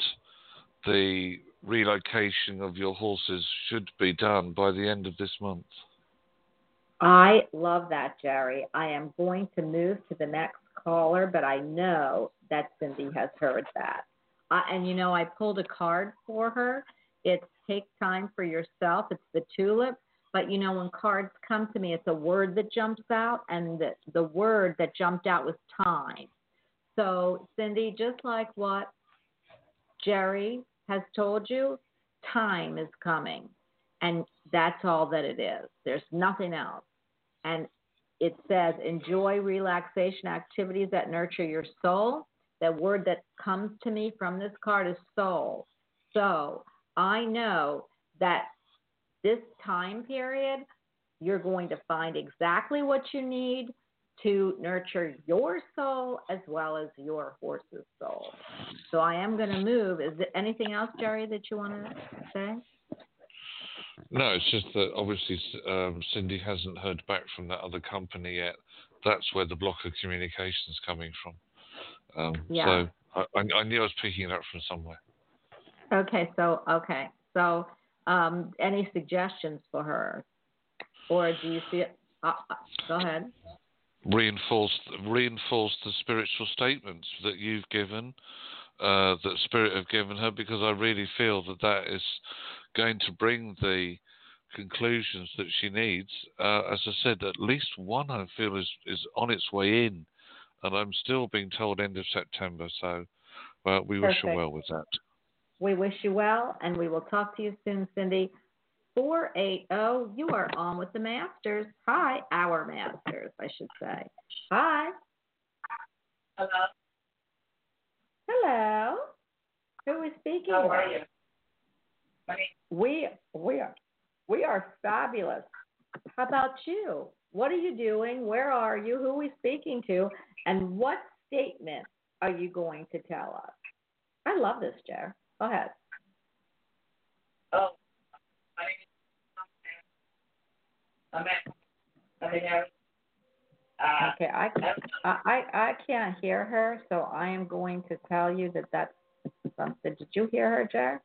the relocation of your horses should be done by the end of this month. I love that, Jerry. I am going to move to the next caller, but I know that Cindy has heard that. Uh, and you know, I pulled a card for her. It's take time for yourself. It's the tulip. But you know, when cards come to me, it's a word that jumps out, and the, the word that jumped out was time. So, Cindy, just like what Jerry has told you, time is coming. And that's all that it is. There's nothing else. And it says, enjoy relaxation activities that nurture your soul. The word that comes to me from this card is soul. So I know that this time period, you're going to find exactly what you need to nurture your soul as well as your horse's soul. So I am going to move. Is there anything else, Jerry, that you want to say? No, it's just that obviously um, Cindy hasn't heard back from that other company yet. That's where the block of communication is coming from. Um, Yeah. So I, I, I knew I was picking it up from somewhere. Okay, so okay, so um, any suggestions for her, or do you see it? Uh, uh, go ahead. reinforce reinforce the spiritual statements that you've given, uh, that Spirit have given her, because I really feel that that is going to bring the conclusions that she needs. Uh, as I said, at least one I feel is is on its way in, and I'm still being told end of September. So, well, we wish her well with that. We wish you well, and we will talk to you soon, Cindy. 480, you are on with the Masters. Hi, our Masters, I should say. Hi. Hello. Hello. Who is speaking? How are you? We we are we are fabulous. How about you? What are you doing? Where are you? Who are we speaking to? And what statement are you going to tell us? I love this, Jer. Go ahead. Oh, my name is I'm at, I'm in Arizona. Uh, Okay, I, I I I can't hear her, so I am going to tell you that that's something. Did you hear her, Jer?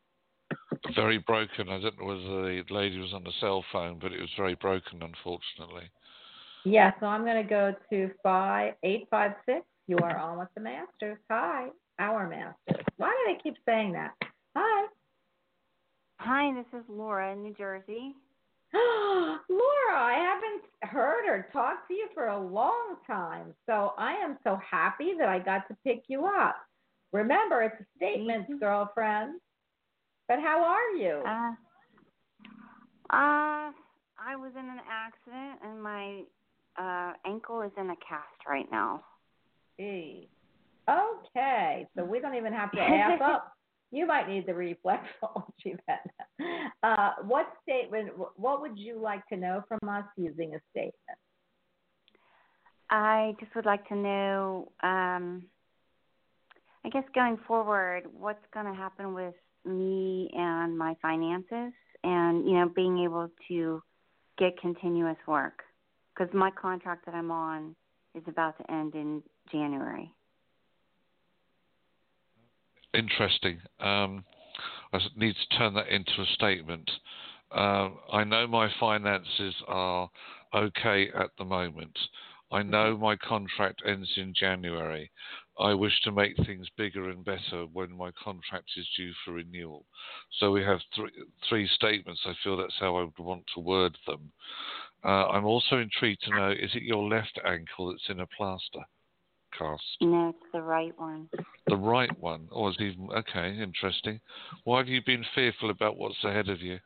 Very broken. I don't know whether the lady was on the cell phone, but it was very broken, unfortunately. Yeah, so I'm going to go to five eight five six. You are on with the Masters. Hi, our master. Why do they keep saying that? Hi. Hi, this is Laura in New Jersey. *gasps* Laura, I haven't heard or talked to you for a long time, so I am so happy that I got to pick you up. Remember, it's a statement, girlfriend. But how are you? Uh, uh, I was in an accident and my uh, ankle is in a cast right now. Gee. Okay, so we don't even have to ask *laughs* up. You might need the reflexology *laughs* then. Uh, what statement? What would you like to know from us using a statement? I just would like to know, um, I guess going forward, what's going to happen with me and my finances, and you know, being able to get continuous work because my contract that I'm on is about to end in January. Interesting. Um, I need to turn that into a statement. Um, I know my finances are okay at the moment. I know my contract ends in January. I wish to make things bigger and better when my contract is due for renewal. So we have three, three statements. I feel that's how I would want to word them. Uh, I'm also intrigued to know is it your left ankle that's in a plaster cast? No, it's the right one. The right one. Oh, it's even okay. Interesting. Why have you been fearful about what's ahead of you?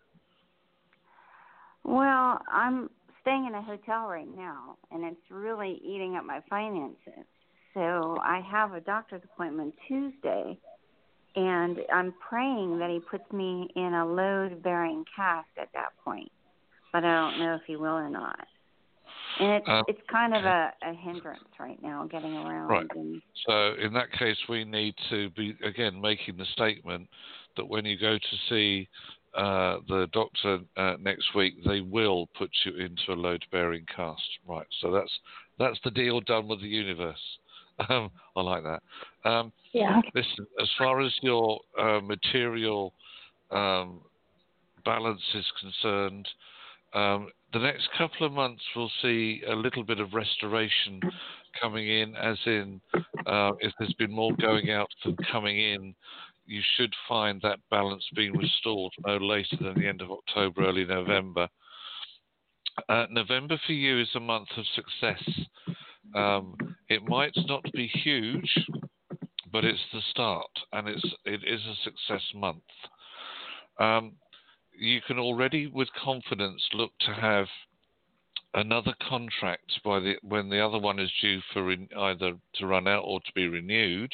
Well, I'm staying in a hotel right now, and it's really eating up my finances. So I have a doctor's appointment Tuesday, and I'm praying that he puts me in a load-bearing cast at that point. But I don't know if he will or not. And it's Um, it's kind of a, a hindrance right now getting around. Right. And So in that case, we need to be again making the statement that when you go to see uh, the doctor uh, next week, they will put you into a load-bearing cast. Right. So that's that's the deal done with the universe. *laughs* Um, I like that. Um, Yeah. Listen, as far as your uh, material um, balance is concerned, um, the next couple of months we'll see a little bit of restoration coming in, as in uh, if there's been more going out than coming in, you should find that balance being restored no later than the end of October, early November. Uh, November for you is a month of success. Um, it might not be huge, but it's the start, and it's it is a success month. Um, you can already, with confidence, look to have another contract by the when the other one is due for either to run out or to be renewed.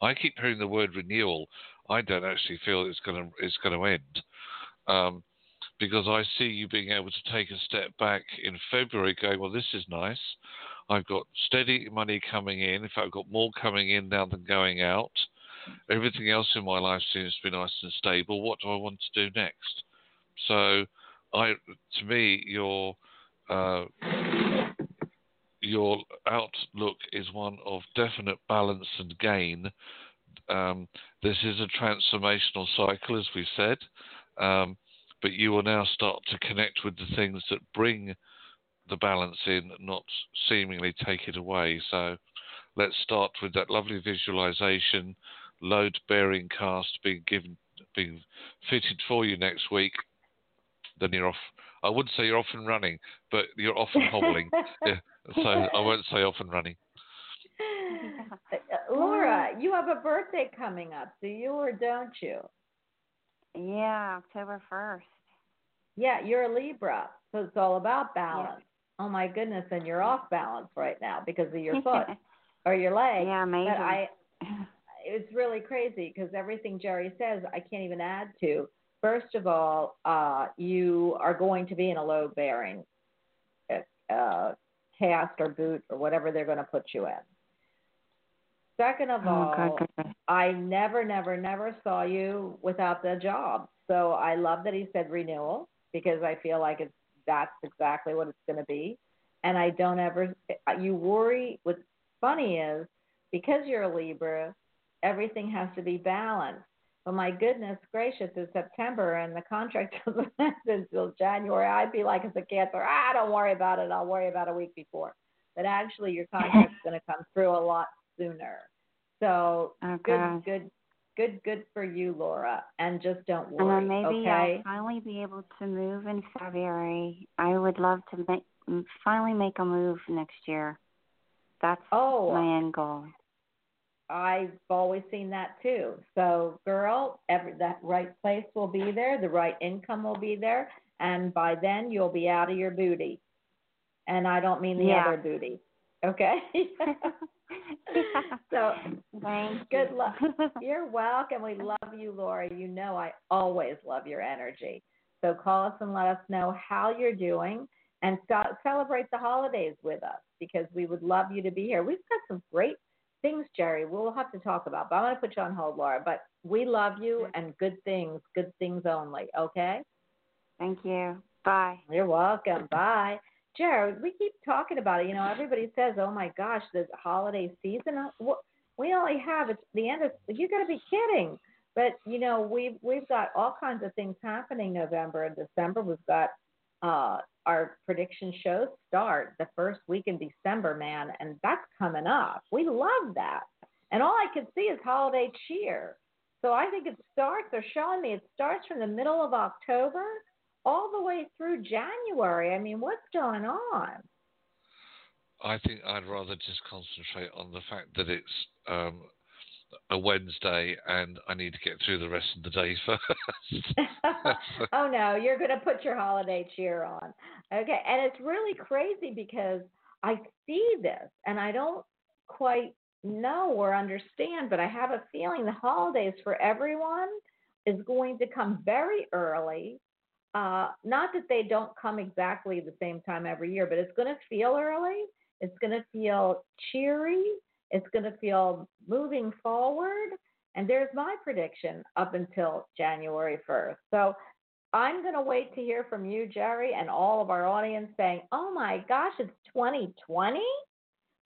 I keep hearing the word renewal. I don't actually feel it's going to it's going to end. Um, because I see you being able to take a step back in February, going, well, this is nice. I've got steady money coming in. In fact, I've got more coming in now than going out. Everything else in my life seems to be nice and stable. What do I want to do next? So, I, to me, your uh, your outlook is one of definite balance and gain. Um, this is a transformational cycle, as we said. Um, but you will now start to connect with the things that bring the balance in, not seemingly take it away. So let's start with that lovely visualization, load bearing cast being given, being fitted for you next week. Then you're off. I wouldn't say you're off and running, but you're off and hobbling. *laughs* yeah, so I won't say off and running. Uh, Laura, you have a birthday coming up, do you or don't you? Yeah, October first. Yeah, you're a Libra, so it's all about balance. Oh my goodness, and you're off balance right now because of your *laughs* foot or your leg. Yeah, amazing. But I, *laughs* it's really crazy because everything Jerry says, I can't even add to. First of all, uh, you are going to be in a load bearing uh, cast or boot or whatever they're going to put you in. Second of Oh, all, God, God. I never, never, never saw you without the job. So I love that he said renewal because I feel like it's that's exactly what it's going to be. And I don't ever, you worry. What's funny is because you're a Libra, everything has to be balanced. But my goodness gracious, it's September and the contract *laughs* doesn't end until January. I'd be like, as a cancer, ah, don't worry about it. I'll worry about a week before. But actually, your contract's *laughs* going to come through a lot sooner. So Oh, good, good, good, good for you, Laura. And just don't worry. And then maybe okay. I'll finally be able to move in February. I would love to make finally make a move next year. That's Oh. my end goal. I've always seen that too. So, girl, every that right place will be there, the right income will be there, and by then you'll be out of your booty. And I don't mean the Yeah. other booty. Okay. *laughs* *laughs* so, Thank good you. luck. *laughs* You're welcome. We love you, Laura. You know I always love your energy. So call us and let us know how you're doing and celebrate the holidays with us because we would love you to be here. We've got some great things, Jerry, we'll have to talk about, but I'm going to put you on hold, Laura. But we love you and good things, good things only, okay? Thank you. Bye. You're welcome. Bye. Jared, we keep talking about it. You know, everybody says, "Oh my gosh, the holiday season." Uh, We only have it's the end of. You got to be kidding! But you know, we've we've got all kinds of things happening November and December. We've got uh, our prediction shows start the first week in December, man, and that's coming up. We love that, and all I can see is holiday cheer. So I think it starts. They're showing me it starts from the middle of October all the way through January. I mean, what's going on? I think I'd rather just concentrate on the fact that it's um, a Wednesday and I need to get through the rest of the day *laughs* first. *laughs* oh no, you're going to put your holiday cheer on. Okay, and it's really crazy because I see this and I don't quite know or understand, but I have a feeling the holidays for everyone is going to come very early. Uh, not that they don't come exactly the same time every year, but it's going to feel early. It's going to feel cheery. It's going to feel moving forward. And there's my prediction up until January 1st. So I'm going to wait to hear from you, Jerry, and all of our audience saying, oh my gosh, it's 2020.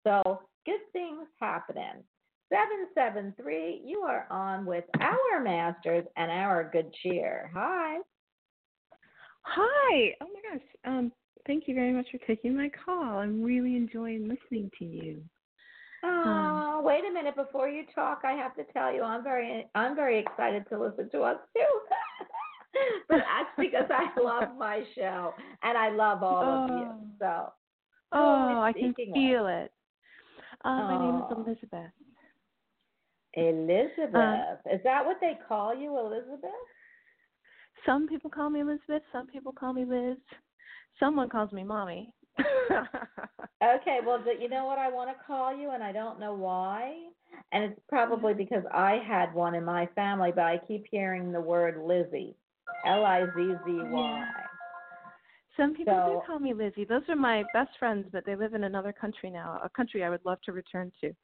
So good things happening. 773, you are on with our masters and our good cheer. Hi. Hi. Oh my gosh. Um, thank you very much for taking my call. I'm really enjoying listening to you. Oh, wait a minute before you talk. I have to tell you, I'm very, I'm very excited to listen to us too. *laughs* but that's *laughs* because I love my show and I love all of you. Oh. So, Oh, I can feel it. Uh, My name Oh. is Elizabeth. Elizabeth. Uh, Is that what they call you, Elizabeth? Some people call me Elizabeth. Some people call me Liz. Someone calls me Mommy. *laughs* Okay, well, you know what I want to call you, and I don't know why. And it's probably because I had one in my family, but I keep hearing the word Lizzie. L I Z Z Y. Yeah. Some people So- do call me Lizzie. Those are my best friends, but they live in another country now, a country I would love to return to.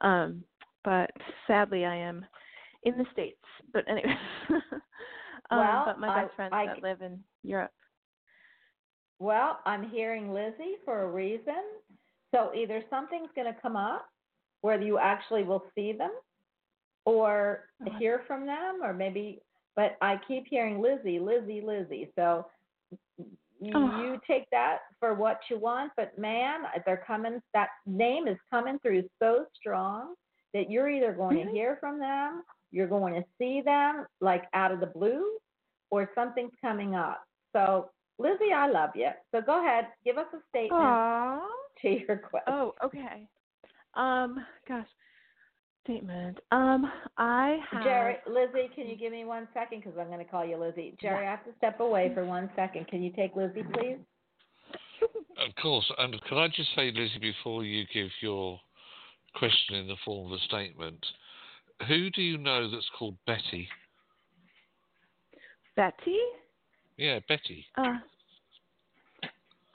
Um, but sadly, I am in the States. But anyway, *laughs* um, Well, but my I- best friends I that live in Europe. Well, I'm hearing Lizzie for a reason. So either something's going to come up where you actually will see them or Uh-huh. hear from them, or maybe, but I keep hearing Lizzie, Lizzie, Lizzie. So you, Oh. you take that for what you want, but man, they're coming. That name is coming through so strong that you're either going to hear from them, you're going to see them like out of the blue, or something's coming up. So, Lizzie, I love you. So go ahead, give us a statement Aww. to your question. Oh, okay. Um, gosh, statement. Um, I have. Jerry, Lizzie, can you give me one second? Because I'm going to call you Lizzie. Jerry, I have to step away for one second. Can you take Lizzie, please? Of course. And can I just say, Lizzie, before you give your question in the form of a statement, who do you know that's called Betty? Betty. Yeah, Betty. Uh,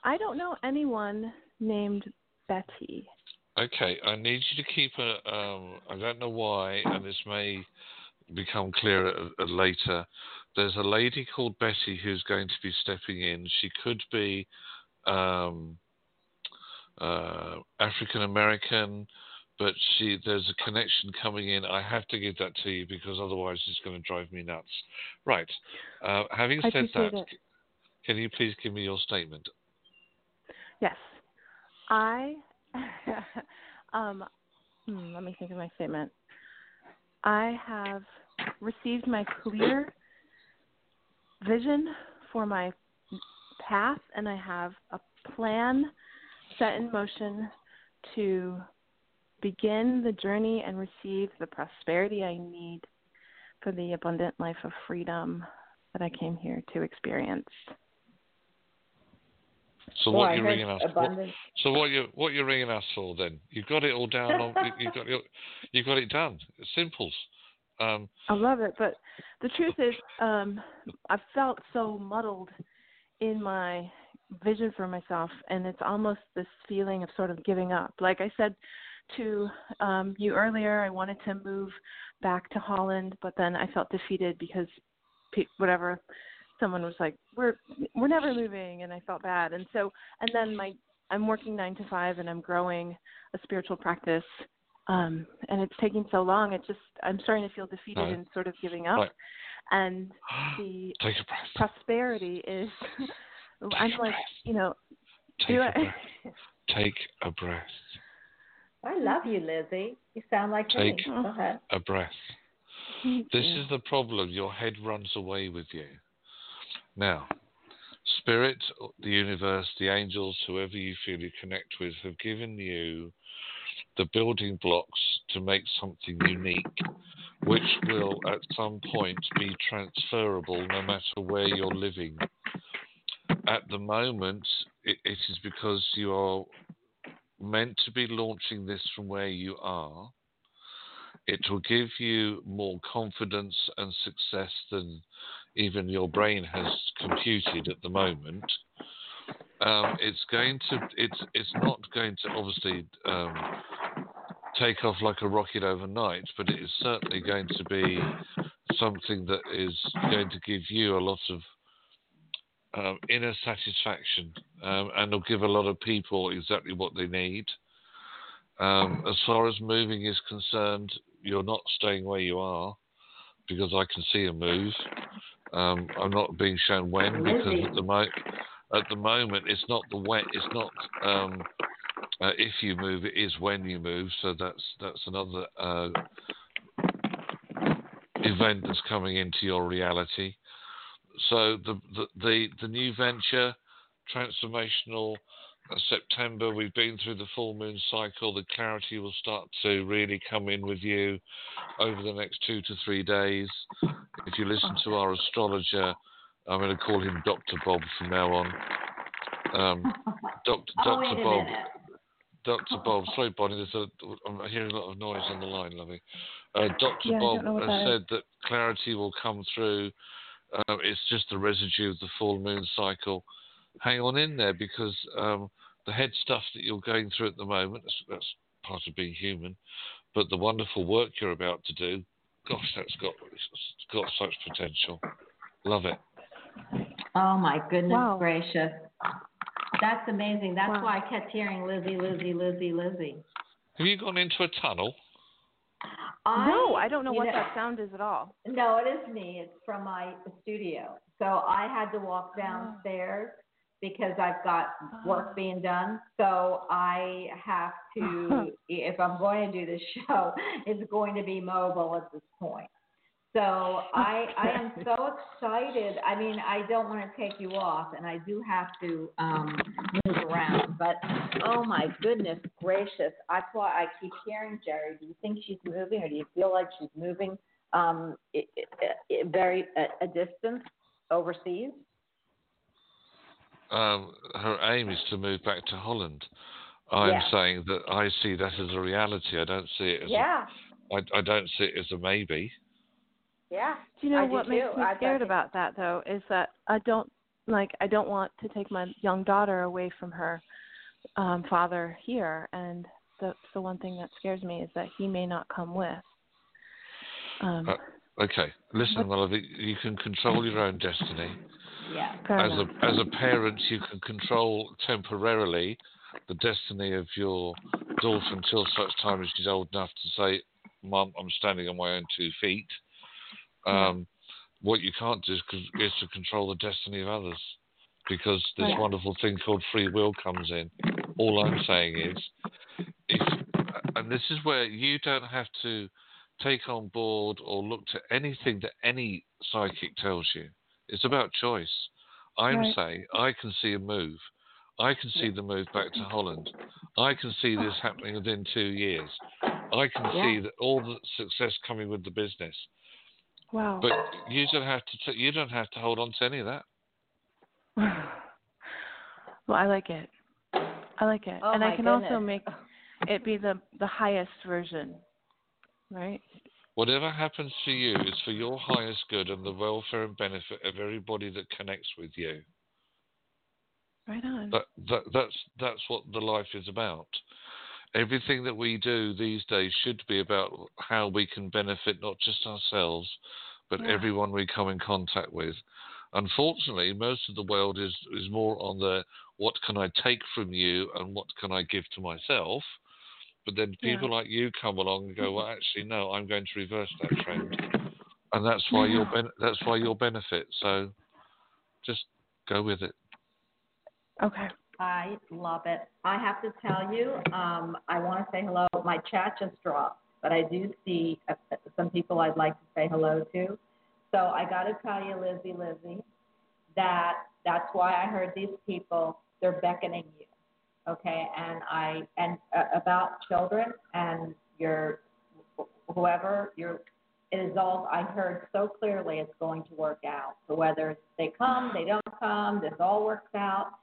I don't know anyone named Betty. Okay, I need you to keep a. Um, I don't know why, and this may become clearer uh, later. There's a lady called Betty who's going to be stepping in. She could be um, uh, African American, but she there's a connection coming in. I have to give that to you because otherwise it's going to drive me nuts. Right. Uh, having said that, it. can you please give me your statement? Yes. I *laughs* um hmm, let me think of my statement. I have received my clear vision for my path and I have a plan set in motion to begin the journey and receive the prosperity I need for the abundant life of freedom that I came here to experience. So what I you're ringing us? What, so what you what you're ringing us for then? you've got it all down. On, you, have got it, you got it done. It's simples. Um, I love it, but the truth is, um, I felt so muddled in my vision for myself, and it's almost this feeling of sort of giving up. Like I said to um, you earlier, I wanted to move back to Holland, but then I felt defeated because pe- whatever someone was like, "We're we're never moving," and I felt bad. And so, and then my I'm working nine to five, and I'm growing a spiritual practice um and it's taking so long it just i'm starting to feel defeated Right. and sort of giving up Right. and *gasps* the prosperity is *laughs* i'm like breath. you know Take do a I, breath. Take a breath. I love you, Lizzie. You sound like me. Take Go ahead. a breath. This is the problem. Your head runs away with you. Now, Spirit, the universe, the angels, whoever you feel you connect with, have given you the building blocks to make something unique, which will at some point be transferable no matter where you're living. At the moment, it, it is because you are meant to be launching this from where you are. It will give you more confidence and success than even your brain has computed at the moment. Um, it's going to. It's it's not going to obviously um, take off like a rocket overnight, but it is certainly going to be something that is going to give you a lot of um, inner satisfaction, um, and will give a lot of people exactly what they need. Um, as far as moving is concerned, you're not staying where you are because I can see a move. Um, I'm not being shown when because at the mo- at the moment it's not the when it's not um, uh, if you move it is when you move. So that's that's another uh, event that's coming into your reality. So the the the, the new venture, transformational. uh, September, we've been through the full moon cycle. The clarity will start to really come in with you over the next two to three days. If you listen to our astrologer, I'm going to call him Dr. Bob from now on. Um, Dr. *laughs* Oh, Dr. Bob. Dr. *laughs* Bob, sorry, Bonnie, there's a, I'm hearing a lot of noise on the line, lovey. Uh, Dr. Yeah, Bob don't know what has said that clarity will come through. Uh, it's just the residue of the full moon cycle. Hang on in there because um, the head stuff that you're going through at the moment, that's, that's part of being human, but the wonderful work you're about to do, gosh, that's got, it's got such potential. Love it. Oh my goodness Wow. gracious. That's amazing. That's Wow. why I kept hearing Lizzie, Lizzie, Lizzie, Lizzie. Have you gone into a tunnel? No i don't know what that sound is at all No, it is me. It's from my studio. So I had to walk downstairs because I've got work being done. So I have to, *laughs* if I'm going to do this show, it's going to be mobile at this point. So I I am so excited. I mean, I don't want to take you off, and I do have to um, around. But oh my goodness gracious, that's why I keep hearing Jerry. Do you think she's moving, or do you feel like she's moving um, i i i very a, a distance overseas? Um, her aim is to move back to Holland. I'm Yeah. saying that I see that as a reality. I don't see it as Yeah, a, I, I don't see it as a maybe. yeah. Do you know I do what makes too. me I- I scared about that though is that I don't like I don't want to take my young daughter away from her um father here and the the one thing that scares me is that he may not come with. Um Uh, Okay, listen, my love. You can control your own destiny. Yeah. As enough. a as a parent, you can control temporarily the destiny of your daughter until such time as she's old enough to say, "Mum, I'm standing on my own two feet." Um, What you can't do is, to control the destiny of others, because this wonderful thing called free will comes in. All I'm saying is, if and this is where you don't have to take on board or look to anything that any psychic tells you. It's about choice. I'm Right. saying I can see a move. I can see the move back to Holland. I can see this happening within two years. I can Yeah. see that all the success coming with the business. Wow. But you don't have to. T- you don't have to hold on to any of that. *sighs* well, I like it. I like it. Oh and I can also make *laughs* it be the the highest version. Right? Whatever happens to you is for your highest good and the welfare and benefit of everybody that connects with you. Right on. That, that that's that's what the life is about. Everything that we do these days should be about how we can benefit not just ourselves, but Yeah. everyone we come in contact with. Unfortunately, most of the world is is more on the what can I take from you and what can I give to myself. But then Yeah. people like you come along and go, *laughs* well, actually, no, I'm going to reverse that trend, and that's why you'll ben- that's why you'll benefit. So, just go with it. Okay. I love it. I have to tell you, um, I want to say hello. My chat just dropped, but I do see uh, some people I'd like to say hello to. So I got to tell you, Lizzie, Lizzie, that that's why I heard these people. They're beckoning you, okay? And I and uh, about children and your whoever your it is all I heard so clearly. It's going to work out. So whether they come, they don't come, this all works out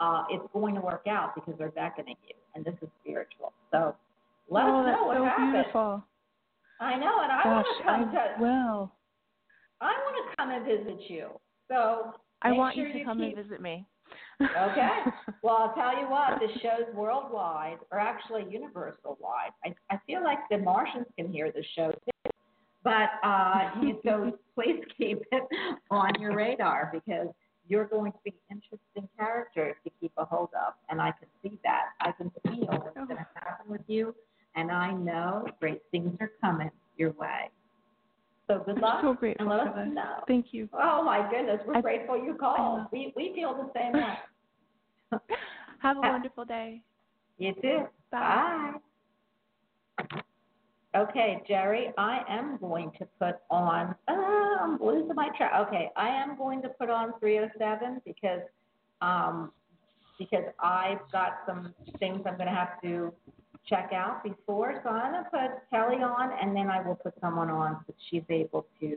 uh, it's going to work out because they're beckoning you, and this is spiritual. So let oh, us know what so happens. beautiful. I know, and I Gosh, want to come I to. will. I want to come and visit you. So I want sure you to you come keep, and visit me. Okay. *laughs* Well, I'll tell you what, this show's worldwide, or actually universal wide. I, I feel like the Martians can hear the show too. But uh, you, *laughs* so please keep it on your radar because you're going to be an interesting character to keep a hold of. And I can see that. I can feel what's oh. going to happen with you. And I know great things are coming your way. So good I'm luck. so grateful and let us know. Thank you. Oh my goodness, we're I- grateful you called. We we feel the same *laughs* way. Have a wonderful day. You too. Bye. Bye. Okay, Jerry, I am going to put on, uh, I'm losing my track. Okay, I am going to put on 307 because, um, because I've got some things I'm going to have to check out before. So I'm going to put Kelly on and then I will put someone on so she's able to,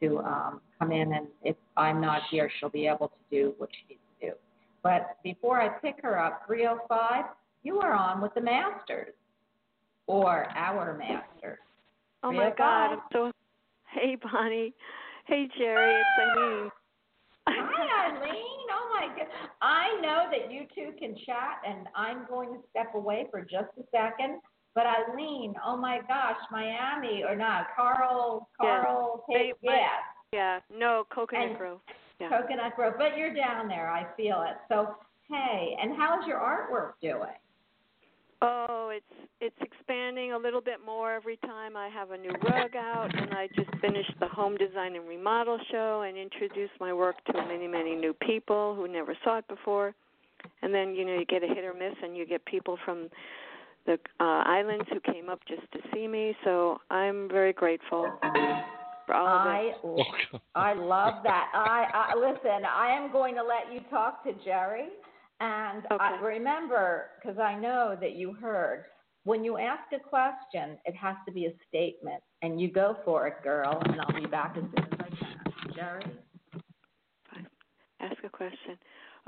to, um, come in and if I'm not here, she'll be able to do what she needs to do. But before I pick her up, 305, you are on with the Masters or our master. Oh my 305. God! So. *laughs* Hey Bonnie. Hey Jerry. It's Eileen. Hi, *laughs* Eileen. Oh my God. I know that you two can chat, and I'm going to step away for just a second. But Eileen, oh my gosh, Miami or not? Carl. Carl, Tate, my- Yeah. No coconut And- grove. Yeah. Coconut Grove. But you're down there. I feel it. So hey, and how's your artwork doing? Oh, it's it's expanding a little bit more every time I have a new rug out, and I just finished the home design and remodel show and introduced my work to many, many new people who never saw it before. And then you know you get a hit or miss, and you get people from the uh, islands who came up just to see me. So I'm very grateful for all of I it. I love that. I, I listen. I am going to let you talk to Jerry, and I, remember because I know that you heard when you ask a question, it has to be a statement, and you go for it, girl. And I'll be back as soon as I can. Jerry. ask a question.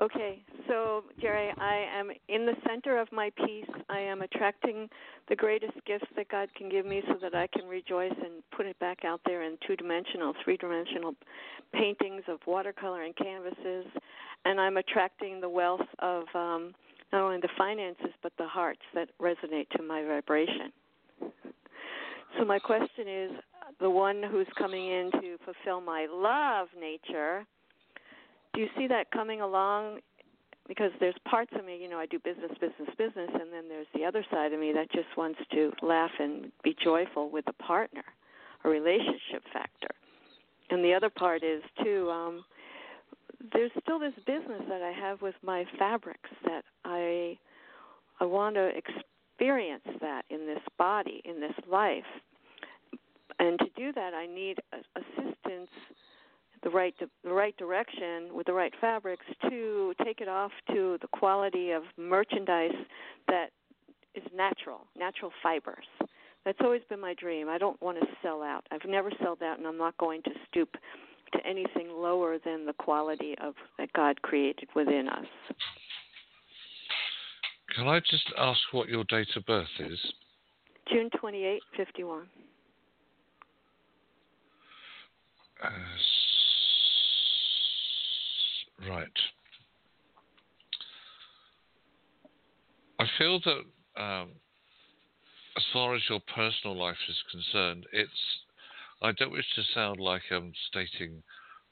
Okay, so Jerry, I am in the center of my piece. I am attracting the greatest gifts that God can give me so that I can rejoice and put it back out there in two dimensional, three dimensional paintings of watercolor and canvases. And I'm attracting the wealth of um, not only the finances, but the hearts that resonate to my vibration. So, my question is the one who's coming in to fulfill my love nature do you see that coming along? Because there's parts of me, you know, I do business, business, business, and then there's the other side of me that just wants to laugh and be joyful with a partner, a relationship factor. And the other part is too, um, there's still this business that I have with my fabrics that I I want to experience that in this body, in this life. And to do that, I need assistance the right the right direction with the right fabrics to take it off to the quality of merchandise that is natural, natural fibers. That's always been my dream. I don't want to sell out. I've never sold out, and I'm not going to stoop to anything lower than the quality of that God created within us. Can I just ask what your date of birth is? June 28, 51. Uh, Right. I feel that um, as far as your personal life is concerned, it's. I don't wish to sound like I'm stating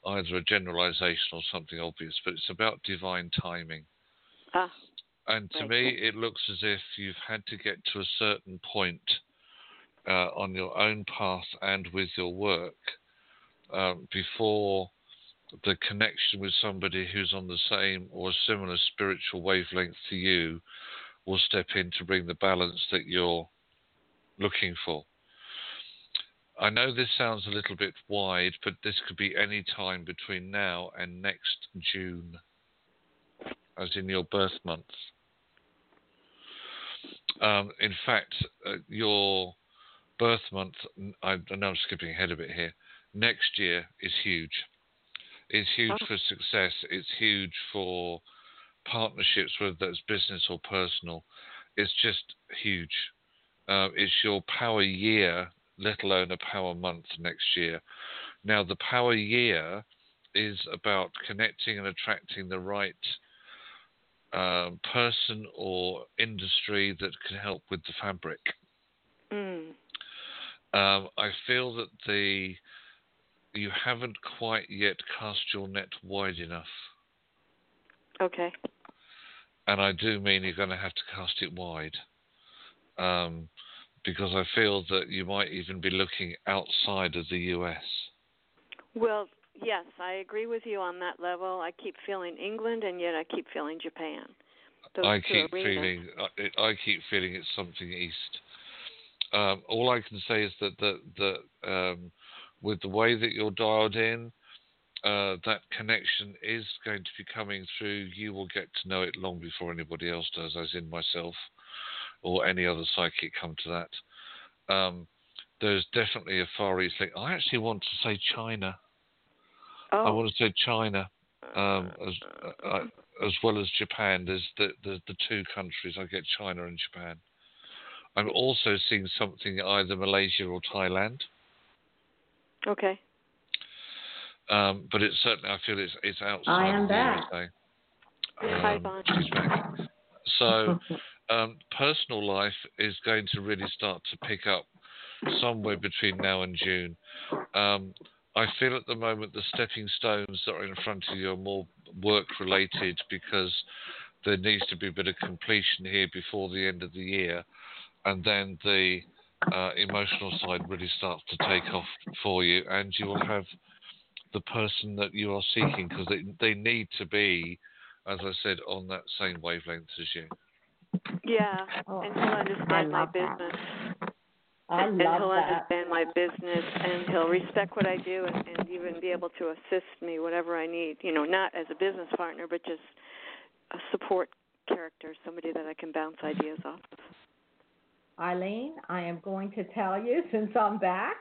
either a generalization or something obvious, but it's about divine timing. Ah, and to me, it looks as if you've had to get to a certain point uh, on your own path and with your work um, before the connection with somebody who's on the same or similar spiritual wavelength to you will step in to bring the balance that you're looking for. I know this sounds a little bit wide, but this could be any time between now and next June, as in your birth month. Um, in fact, uh, your birth month, I, I know I'm skipping ahead a bit here, next year is huge It's huge Oh. for success. It's huge for partnerships, whether that's business or personal. It's just huge. Uh, it's your power year, let alone a power month next year. Now, the power year is about connecting and attracting the right um, person or industry that can help with the fabric. Mm. Um, I feel that the you haven't quite yet cast your net wide enough. Okay. And I do mean you're going to have to cast it wide. Um, because I feel that you might even be looking outside of the US. Well, yes, I agree with you on that level. I keep feeling England, and yet I keep feeling Japan. Those I keep feeling I, I keep feeling it's something east. Um, all I can say is that that that um, with the way that you're dialed in, uh, that connection is going to be coming through. You will get to know it long before anybody else does, as in myself or any other psychic come to that. Um, there's definitely a Far East link. I actually want to say China. I Oh. want to say China um, as uh, uh, as well as Japan. There's the, the the two countries. I get China and Japan. I'm also seeing something either Malaysia or Thailand. Okay. Um, but it's certainly I feel it's it's outside I am of the back. USA. Hi, Um, Bon. So um, personal life is going to really start to pick up somewhere between now and June. Um, I feel at the moment the stepping stones that are in front of you are more work related because there needs to be a bit of completion here before the end of the year, and then the uh, emotional side really starts to take off for you, and you will have the person that you are seeking because they they need to be, as I said, on that same wavelength as you. Yeah, Oh, and he'll understand my that. business. I and, and he'll that. understand my business, and he'll respect what I do, and, and even be able to assist me whatever I need. You know, not as a business partner, but just a support character, somebody that I can bounce ideas off of. Eileen, I am going to tell you *laughs* since I'm back,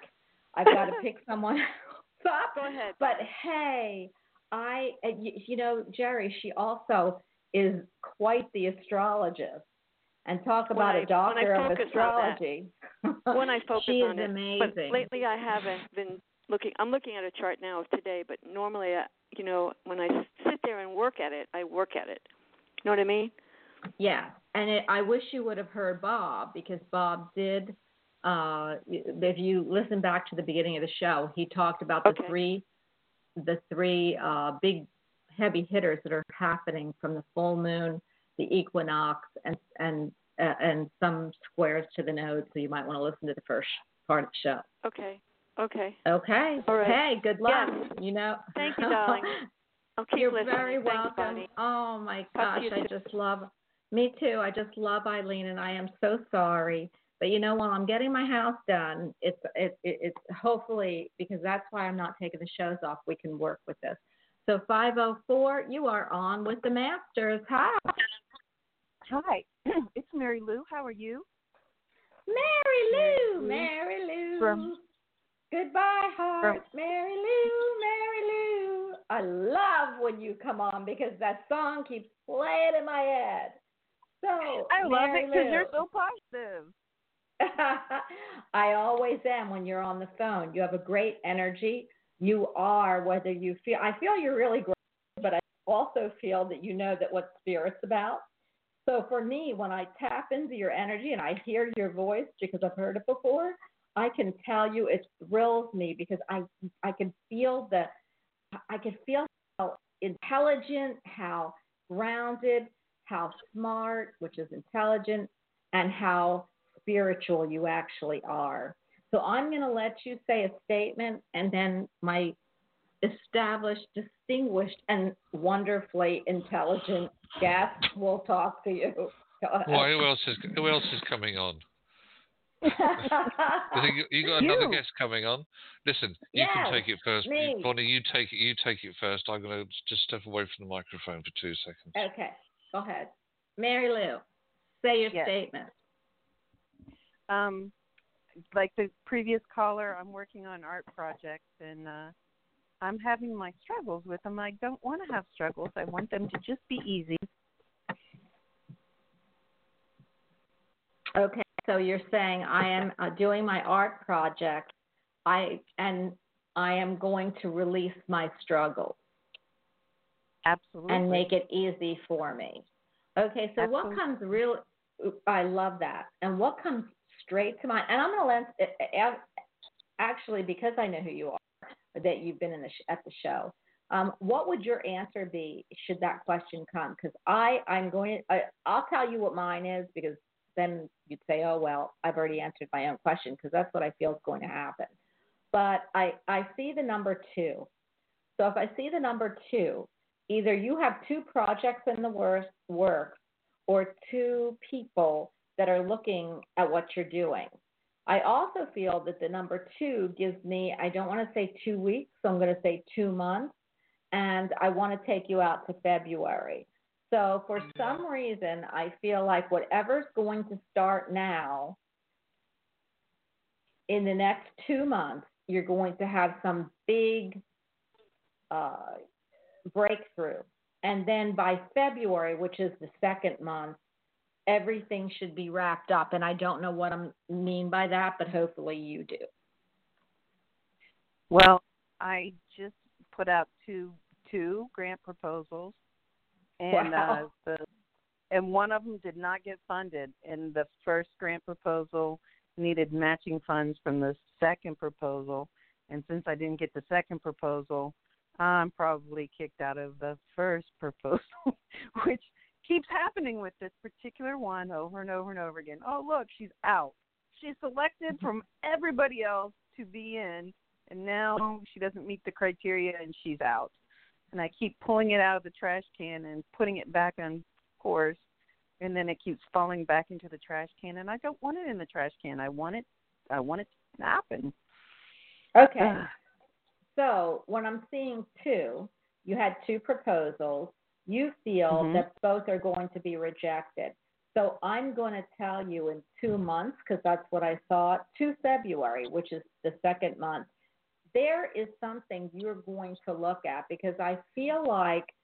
I've got to pick *laughs* someone else up. Go ahead. But hey, I, uh, you know, Jerry, she also is quite the astrologist. And talk When about I- a doctor when I of focus on that. astrology. when I focus she on is it. amazing. But lately, I haven't been looking. I'm looking at a chart now of today, but normally, I, you know, when I sit there and work at it, I work at it. You know what I mean? Yeah, and it, I wish you would have heard Bob because Bob did. Uh, if you listen back to the beginning of the show, he talked about the Okay. three, the three uh, big heavy hitters that are happening from the full moon, the equinox, and and uh, and some squares to the node. So you might want to listen to the first part of the show. Okay. Okay. Okay. All right. Hey, good luck. Yes. You know. Thank you, *laughs* darling. I'll keep You're listening. very Thanks, welcome. Oh my gosh, I just love. Me too. I just love Eileen, and I am so sorry. But you know, while I'm getting my house done, it's it, it, it's hopefully because that's why I'm not taking the shows off. We can work with this. So 504, you are on with the Masters. Hi, Hi, *clears throat* it's Mary Lou. How are you? Mary Lou. Mary Lou. From- Goodbye, heart. Mary Lou. Mary Lou. I love when you come on because that song keeps playing in my head. So I love Mary it because you're so positive. *laughs* I always am when you're on the phone. You have a great energy. You are, whether you feel, I feel you're really great, but I also feel that you know that what spirit's about. So for me, when I tap into your energy and I hear your voice because I've heard it before, I can tell you it thrills me because I I can feel the I can feel how intelligent, how grounded, how smart, which is intelligent, and how spiritual you actually are. So I'm going to let you say a statement, and then my established, distinguished, and wonderfully intelligent guest will talk to you. *laughs* Why? Who else is Who else is coming on? *laughs* You, you got another You. guest coming on. Listen, you Yes, can take it first. me. Bonnie, you take it. You take it first. I'm going to just step away from the microphone for two seconds. okay, go ahead. Mary Lou, say your Yes. statement. Um, like the previous caller, I'm working on art projects and uh, I'm having my struggles with them. I don't want to have struggles. I want them to just be easy. Okay, so you're saying I am uh, doing my art project, I and I am going to release my struggle Absolutely. and make it easy for me. Okay, so what comes real? I love that. And what comes straight to mind? And I'm going to actually because I know who you are, that you've been in the sh- at the show. Um, what would your answer be should that question come? Because I I'm going to I, I'll tell you what mine is because then you'd say, oh well, I've already answered my own question because that's what I feel is going to happen. But I I see the number two. So if I see the number two, either you have two projects in the work, work or two people that are looking at what you're doing. I also feel that the number two gives me, I don't want to say two weeks, so I'm going to say two months, and I want to take you out to February. So for some reason, I feel like whatever's going to start now, in the next two months, you're going to have some big uh, breakthrough. And then by February, which is the second month, everything should be wrapped up. And I don't know what I mean by that, but hopefully you do. Well, I just put out two two grant proposals, and Wow. uh, the and one of them did not get funded. And the first grant proposal needed matching funds from the second proposal, and since I didn't get the second proposal, I'm probably kicked out of the first proposal, *laughs* which keeps happening with this particular one over and over and over again. Oh, look, she's out. she's selected from everybody else to be in, and now she doesn't meet the criteria and she's out. And I keep pulling it out of the trash can and putting it back on course, and then it keeps falling back into the trash can. And I don't want it in the trash can. I want it. I want it to happen. Okay. so what I'm seeing two, you had two proposals. You feel Mhm. that both are going to be rejected. So I'm going to tell you in two months, because that's what I thought, to February, which is the second month, there is something you're going to look at because I feel like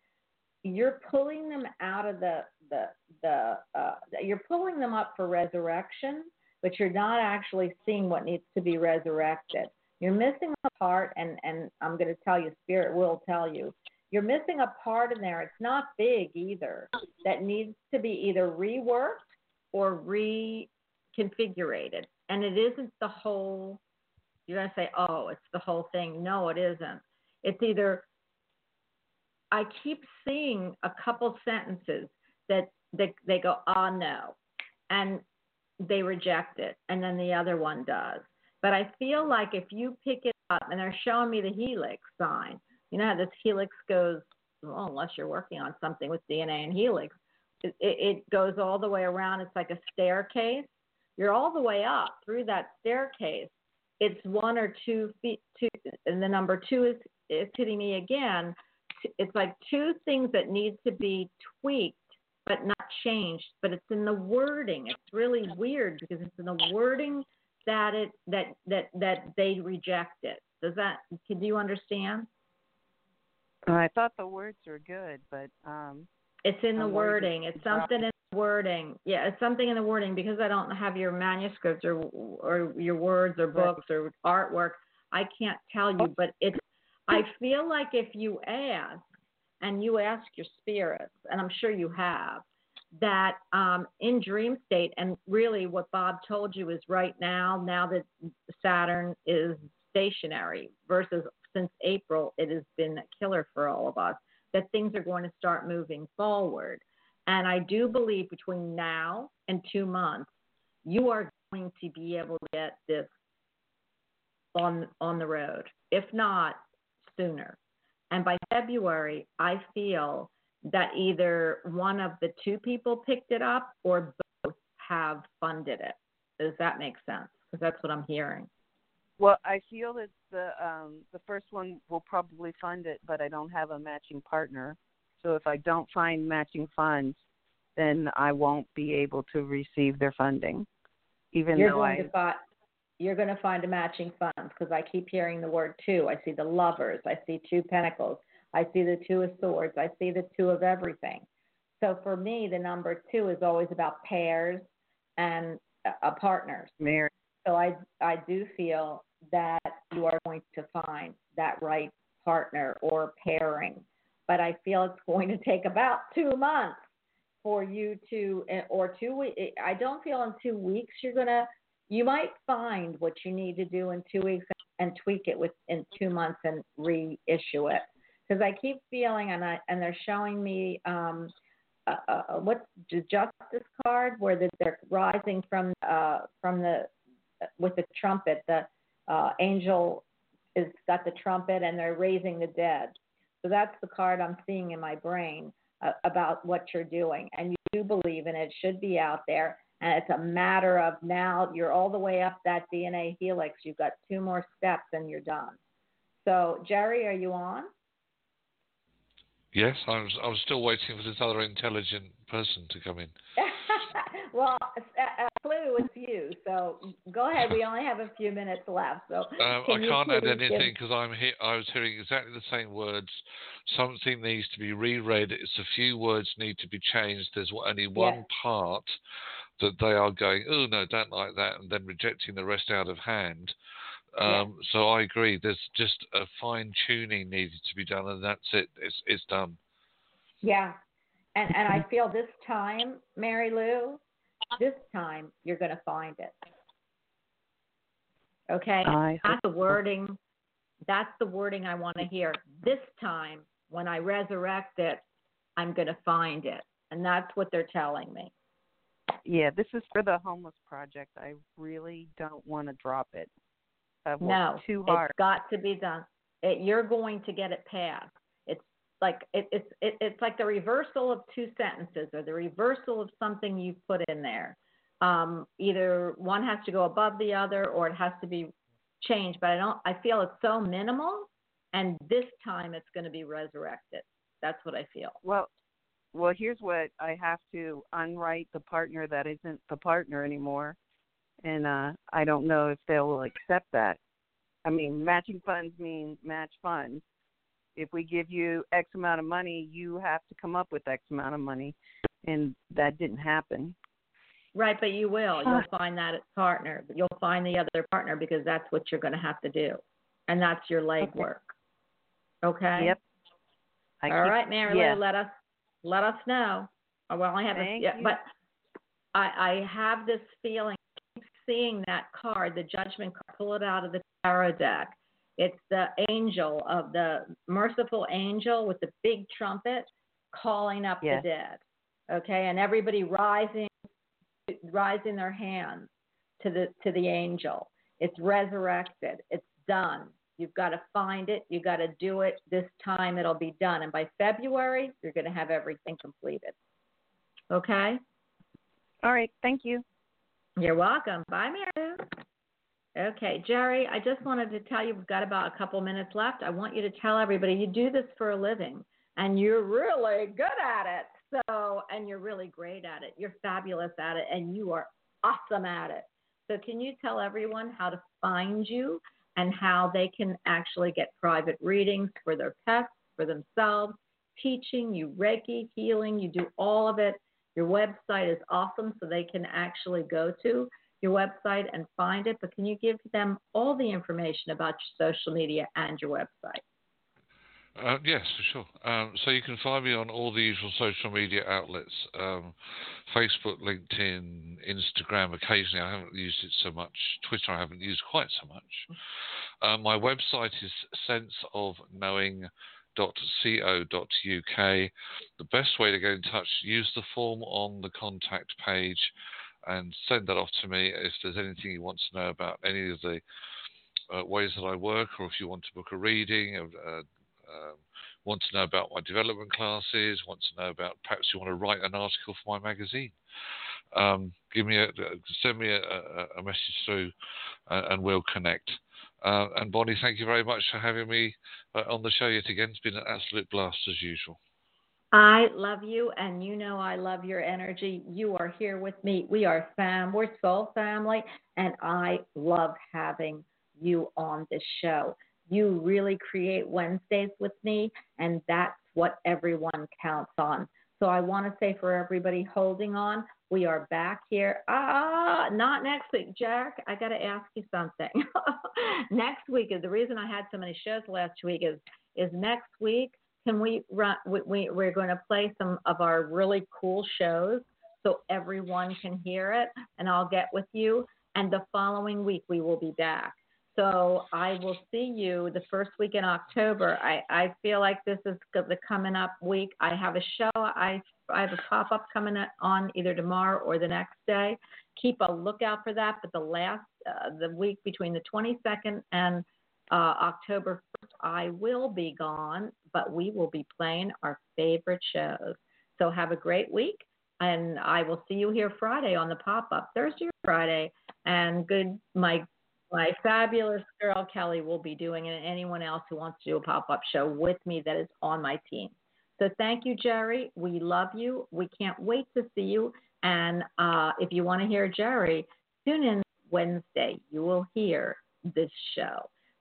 you're pulling them out of the the the uh, you're pulling them up for resurrection, but you're not actually seeing what needs to be resurrected. You're missing a part, and and I'm going to tell you, Spirit will tell you, you're missing a part in there. It's not big either. That needs to be either reworked or reconfigurated, and it isn't the whole. You're going to say, oh, it's the whole thing. No, it isn't. It's either I keep seeing a couple sentences that they, they go, oh no, and they reject it, and then the other one does. But I feel like if you pick it up, and they're showing me the helix sign, you know how this helix goes, well, unless you're working on something with DNA and helix, it, it, it goes all the way around. It's like a staircase. You're all the way up through that staircase. It's one or two feet, two, and the number two is, is hitting me again it's like two things that need to be tweaked but not changed but it's in the wording it's really weird because it's in the wording that it that that that they reject it does that can you understand I thought the words were good, but um it's in the I'm wording. It's it's something in the wording. Yeah it's something in the wording because i don't have your manuscripts or or your words or books or artwork. I can't tell you but it's I feel like if you ask and you ask your spirits, and I'm sure you have, that um, in dream state, and really what Bob told you is right now, now that Saturn is stationary versus since April, it has been a killer for all of us, that things are going to start moving forward. And I do believe between now and two months, you are going to be able to get this on on the road. If not, sooner. And by February, I feel that either one of the two people picked it up or both have funded it. Does that make sense? Because that's what I'm hearing. Well, I feel that the um the first one will probably fund it, but I don't have a matching partner. So if I don't find matching funds, then I won't be able to receive their funding. Even You're though I find you're going to find a matching funds because I keep hearing the word two. I see the lovers. I see two pentacles. I see the two of swords. I see the two of everything. So for me, the number two is always about pairs and uh, partners. Mary. So I I do feel that you are going to find that right partner or pairing, but I feel it's going to take about two months for you to eh, or two weeks. I don't feel in two weeks you're gonna. You might find what you need to do in two weeks and tweak it within two months and reissue it. Because I keep feeling, and I and they're showing me um, uh, uh, what's the justice card where the, they're rising from uh, from the with the trumpet. The uh, angel is got the trumpet, and they're raising the dead. So that's the card I'm seeing in my brain uh, about what you're doing, and you do believe in it. Should be out there, and it's a matter of now you're all the way up that DNA helix. You've got two more steps, and you're done. So Jerry, are you on? Yes, I was. I was still waiting for this other intelligent person to come in. *laughs* well, it's you. So go ahead. We only have a few minutes left. So Um, can I can't add anything give- because I'm he- I was hearing exactly the same words. Something needs to be reread. It's a few words need to be changed. There's only one part that they are going, oh no, don't like that, and then rejecting the rest out of hand. Um, So I agree. There's just a fine tuning needed to be done, and that's it. It's it's done. Yeah. And and I feel this time, Mary Lou, this time you're going to find it. Okay? I That's the wording. That's the wording I want to hear. This time, when I resurrect it, I'm going to find it. And that's what they're telling me. Yeah, this is for the homeless project. I really don't want to drop it. Uh, I've No, too hard. it's got to be done. It, you're going to get it passed. Like it, it's it, it's like the reversal of two sentences or the reversal of something you put in there. Um, either one has to go above the other or it has to be changed. But I don't. I feel it's so minimal, and this time it's going to be resurrected. That's what I feel. Well, well, here's what I have to unwrite the partner that isn't the partner anymore, and uh, I don't know if they will accept that. I mean, matching funds mean match funds. If we give you X amount of money, you have to come up with X amount of money, and that didn't happen. Right, but you will. You'll find that partner. You'll find the other partner because that's what you're going to have to do, and that's your legwork. Okay. Yep. I All keep- right, Mary Lou, let us let us know. Oh, Well, I have a, yeah, but I I have this feeling. I keep seeing that card, the Judgment card. Pull it out of the tarot deck. It's the angel of the merciful angel with the big trumpet calling up Yes. the dead. Okay, and everybody rising rising their hands to the to the angel. It's resurrected. It's done. You've got to find it. You've got to do it. This time it'll be done. And by February, you're going to have everything completed. Okay? All right. Thank you. You're welcome. Bye, Mary. Okay, Jerry, I just wanted to tell you we've got about a couple minutes left. I want you to tell everybody you do this for a living and you're really good at it. So, and you're really great at it. You're fabulous at it and you are awesome at it. So, can you tell everyone how to find you and how they can actually get private readings for their pets, for themselves, teaching, you Reiki, healing, you do all of it. Your website is awesome, so they can actually go to your website and find it. But can you give them all the information about your social media and your website? Uh, yes, for sure. Um, so you can find me on all the usual social media outlets um, Facebook, LinkedIn, Instagram. Occasionally, I haven't used it so much. Twitter, I haven't used quite so much. Uh, my website is senseofknowing.co.uk. The best way to get in touch, use the form on the contact page and send that off to me if there's anything you want to know about any of the uh, ways that I work, or if you want to book a reading, uh, um, want to know about my development classes, want to know about perhaps you want to write an article for my magazine. Um, give me a send me a, a, message through, uh, and we'll connect. Uh, and Bonnie, thank you very much for having me uh, on the show yet again. It's been an absolute blast as usual. I love you, and you know I love your energy. You are here with me. We are fam. We're soul family, and I love having you on this show. You really create Wednesdays with me, and that's what everyone counts on. So I want to say for everybody holding on, we are back here. Ah, not next week, Jack. I got to ask you something. *laughs* next week is the reason I had so many shows last week is is next week. Can we run? We, we we're going to play some of our really cool shows so everyone can hear it, and I'll get with you. And the following week we will be back. So I will see you the first week in October. I, I feel like this is the coming up week. I have a show. I I have a pop up coming on either tomorrow or the next day. Keep a lookout for that. But the last uh, the week between the 22nd and uh, October 1st, I will be gone, but we will be playing our favorite shows. So have a great week, and I will see you here Friday on the pop up Thursday or Friday. And good my my fabulous girl Kelly will be doing it, and anyone else who wants to do a pop up show with me that is on my team. So thank you, Jerry. We love you. We can't wait to see you. And uh, if you want to hear Jerry, tune in Wednesday. You will hear this show.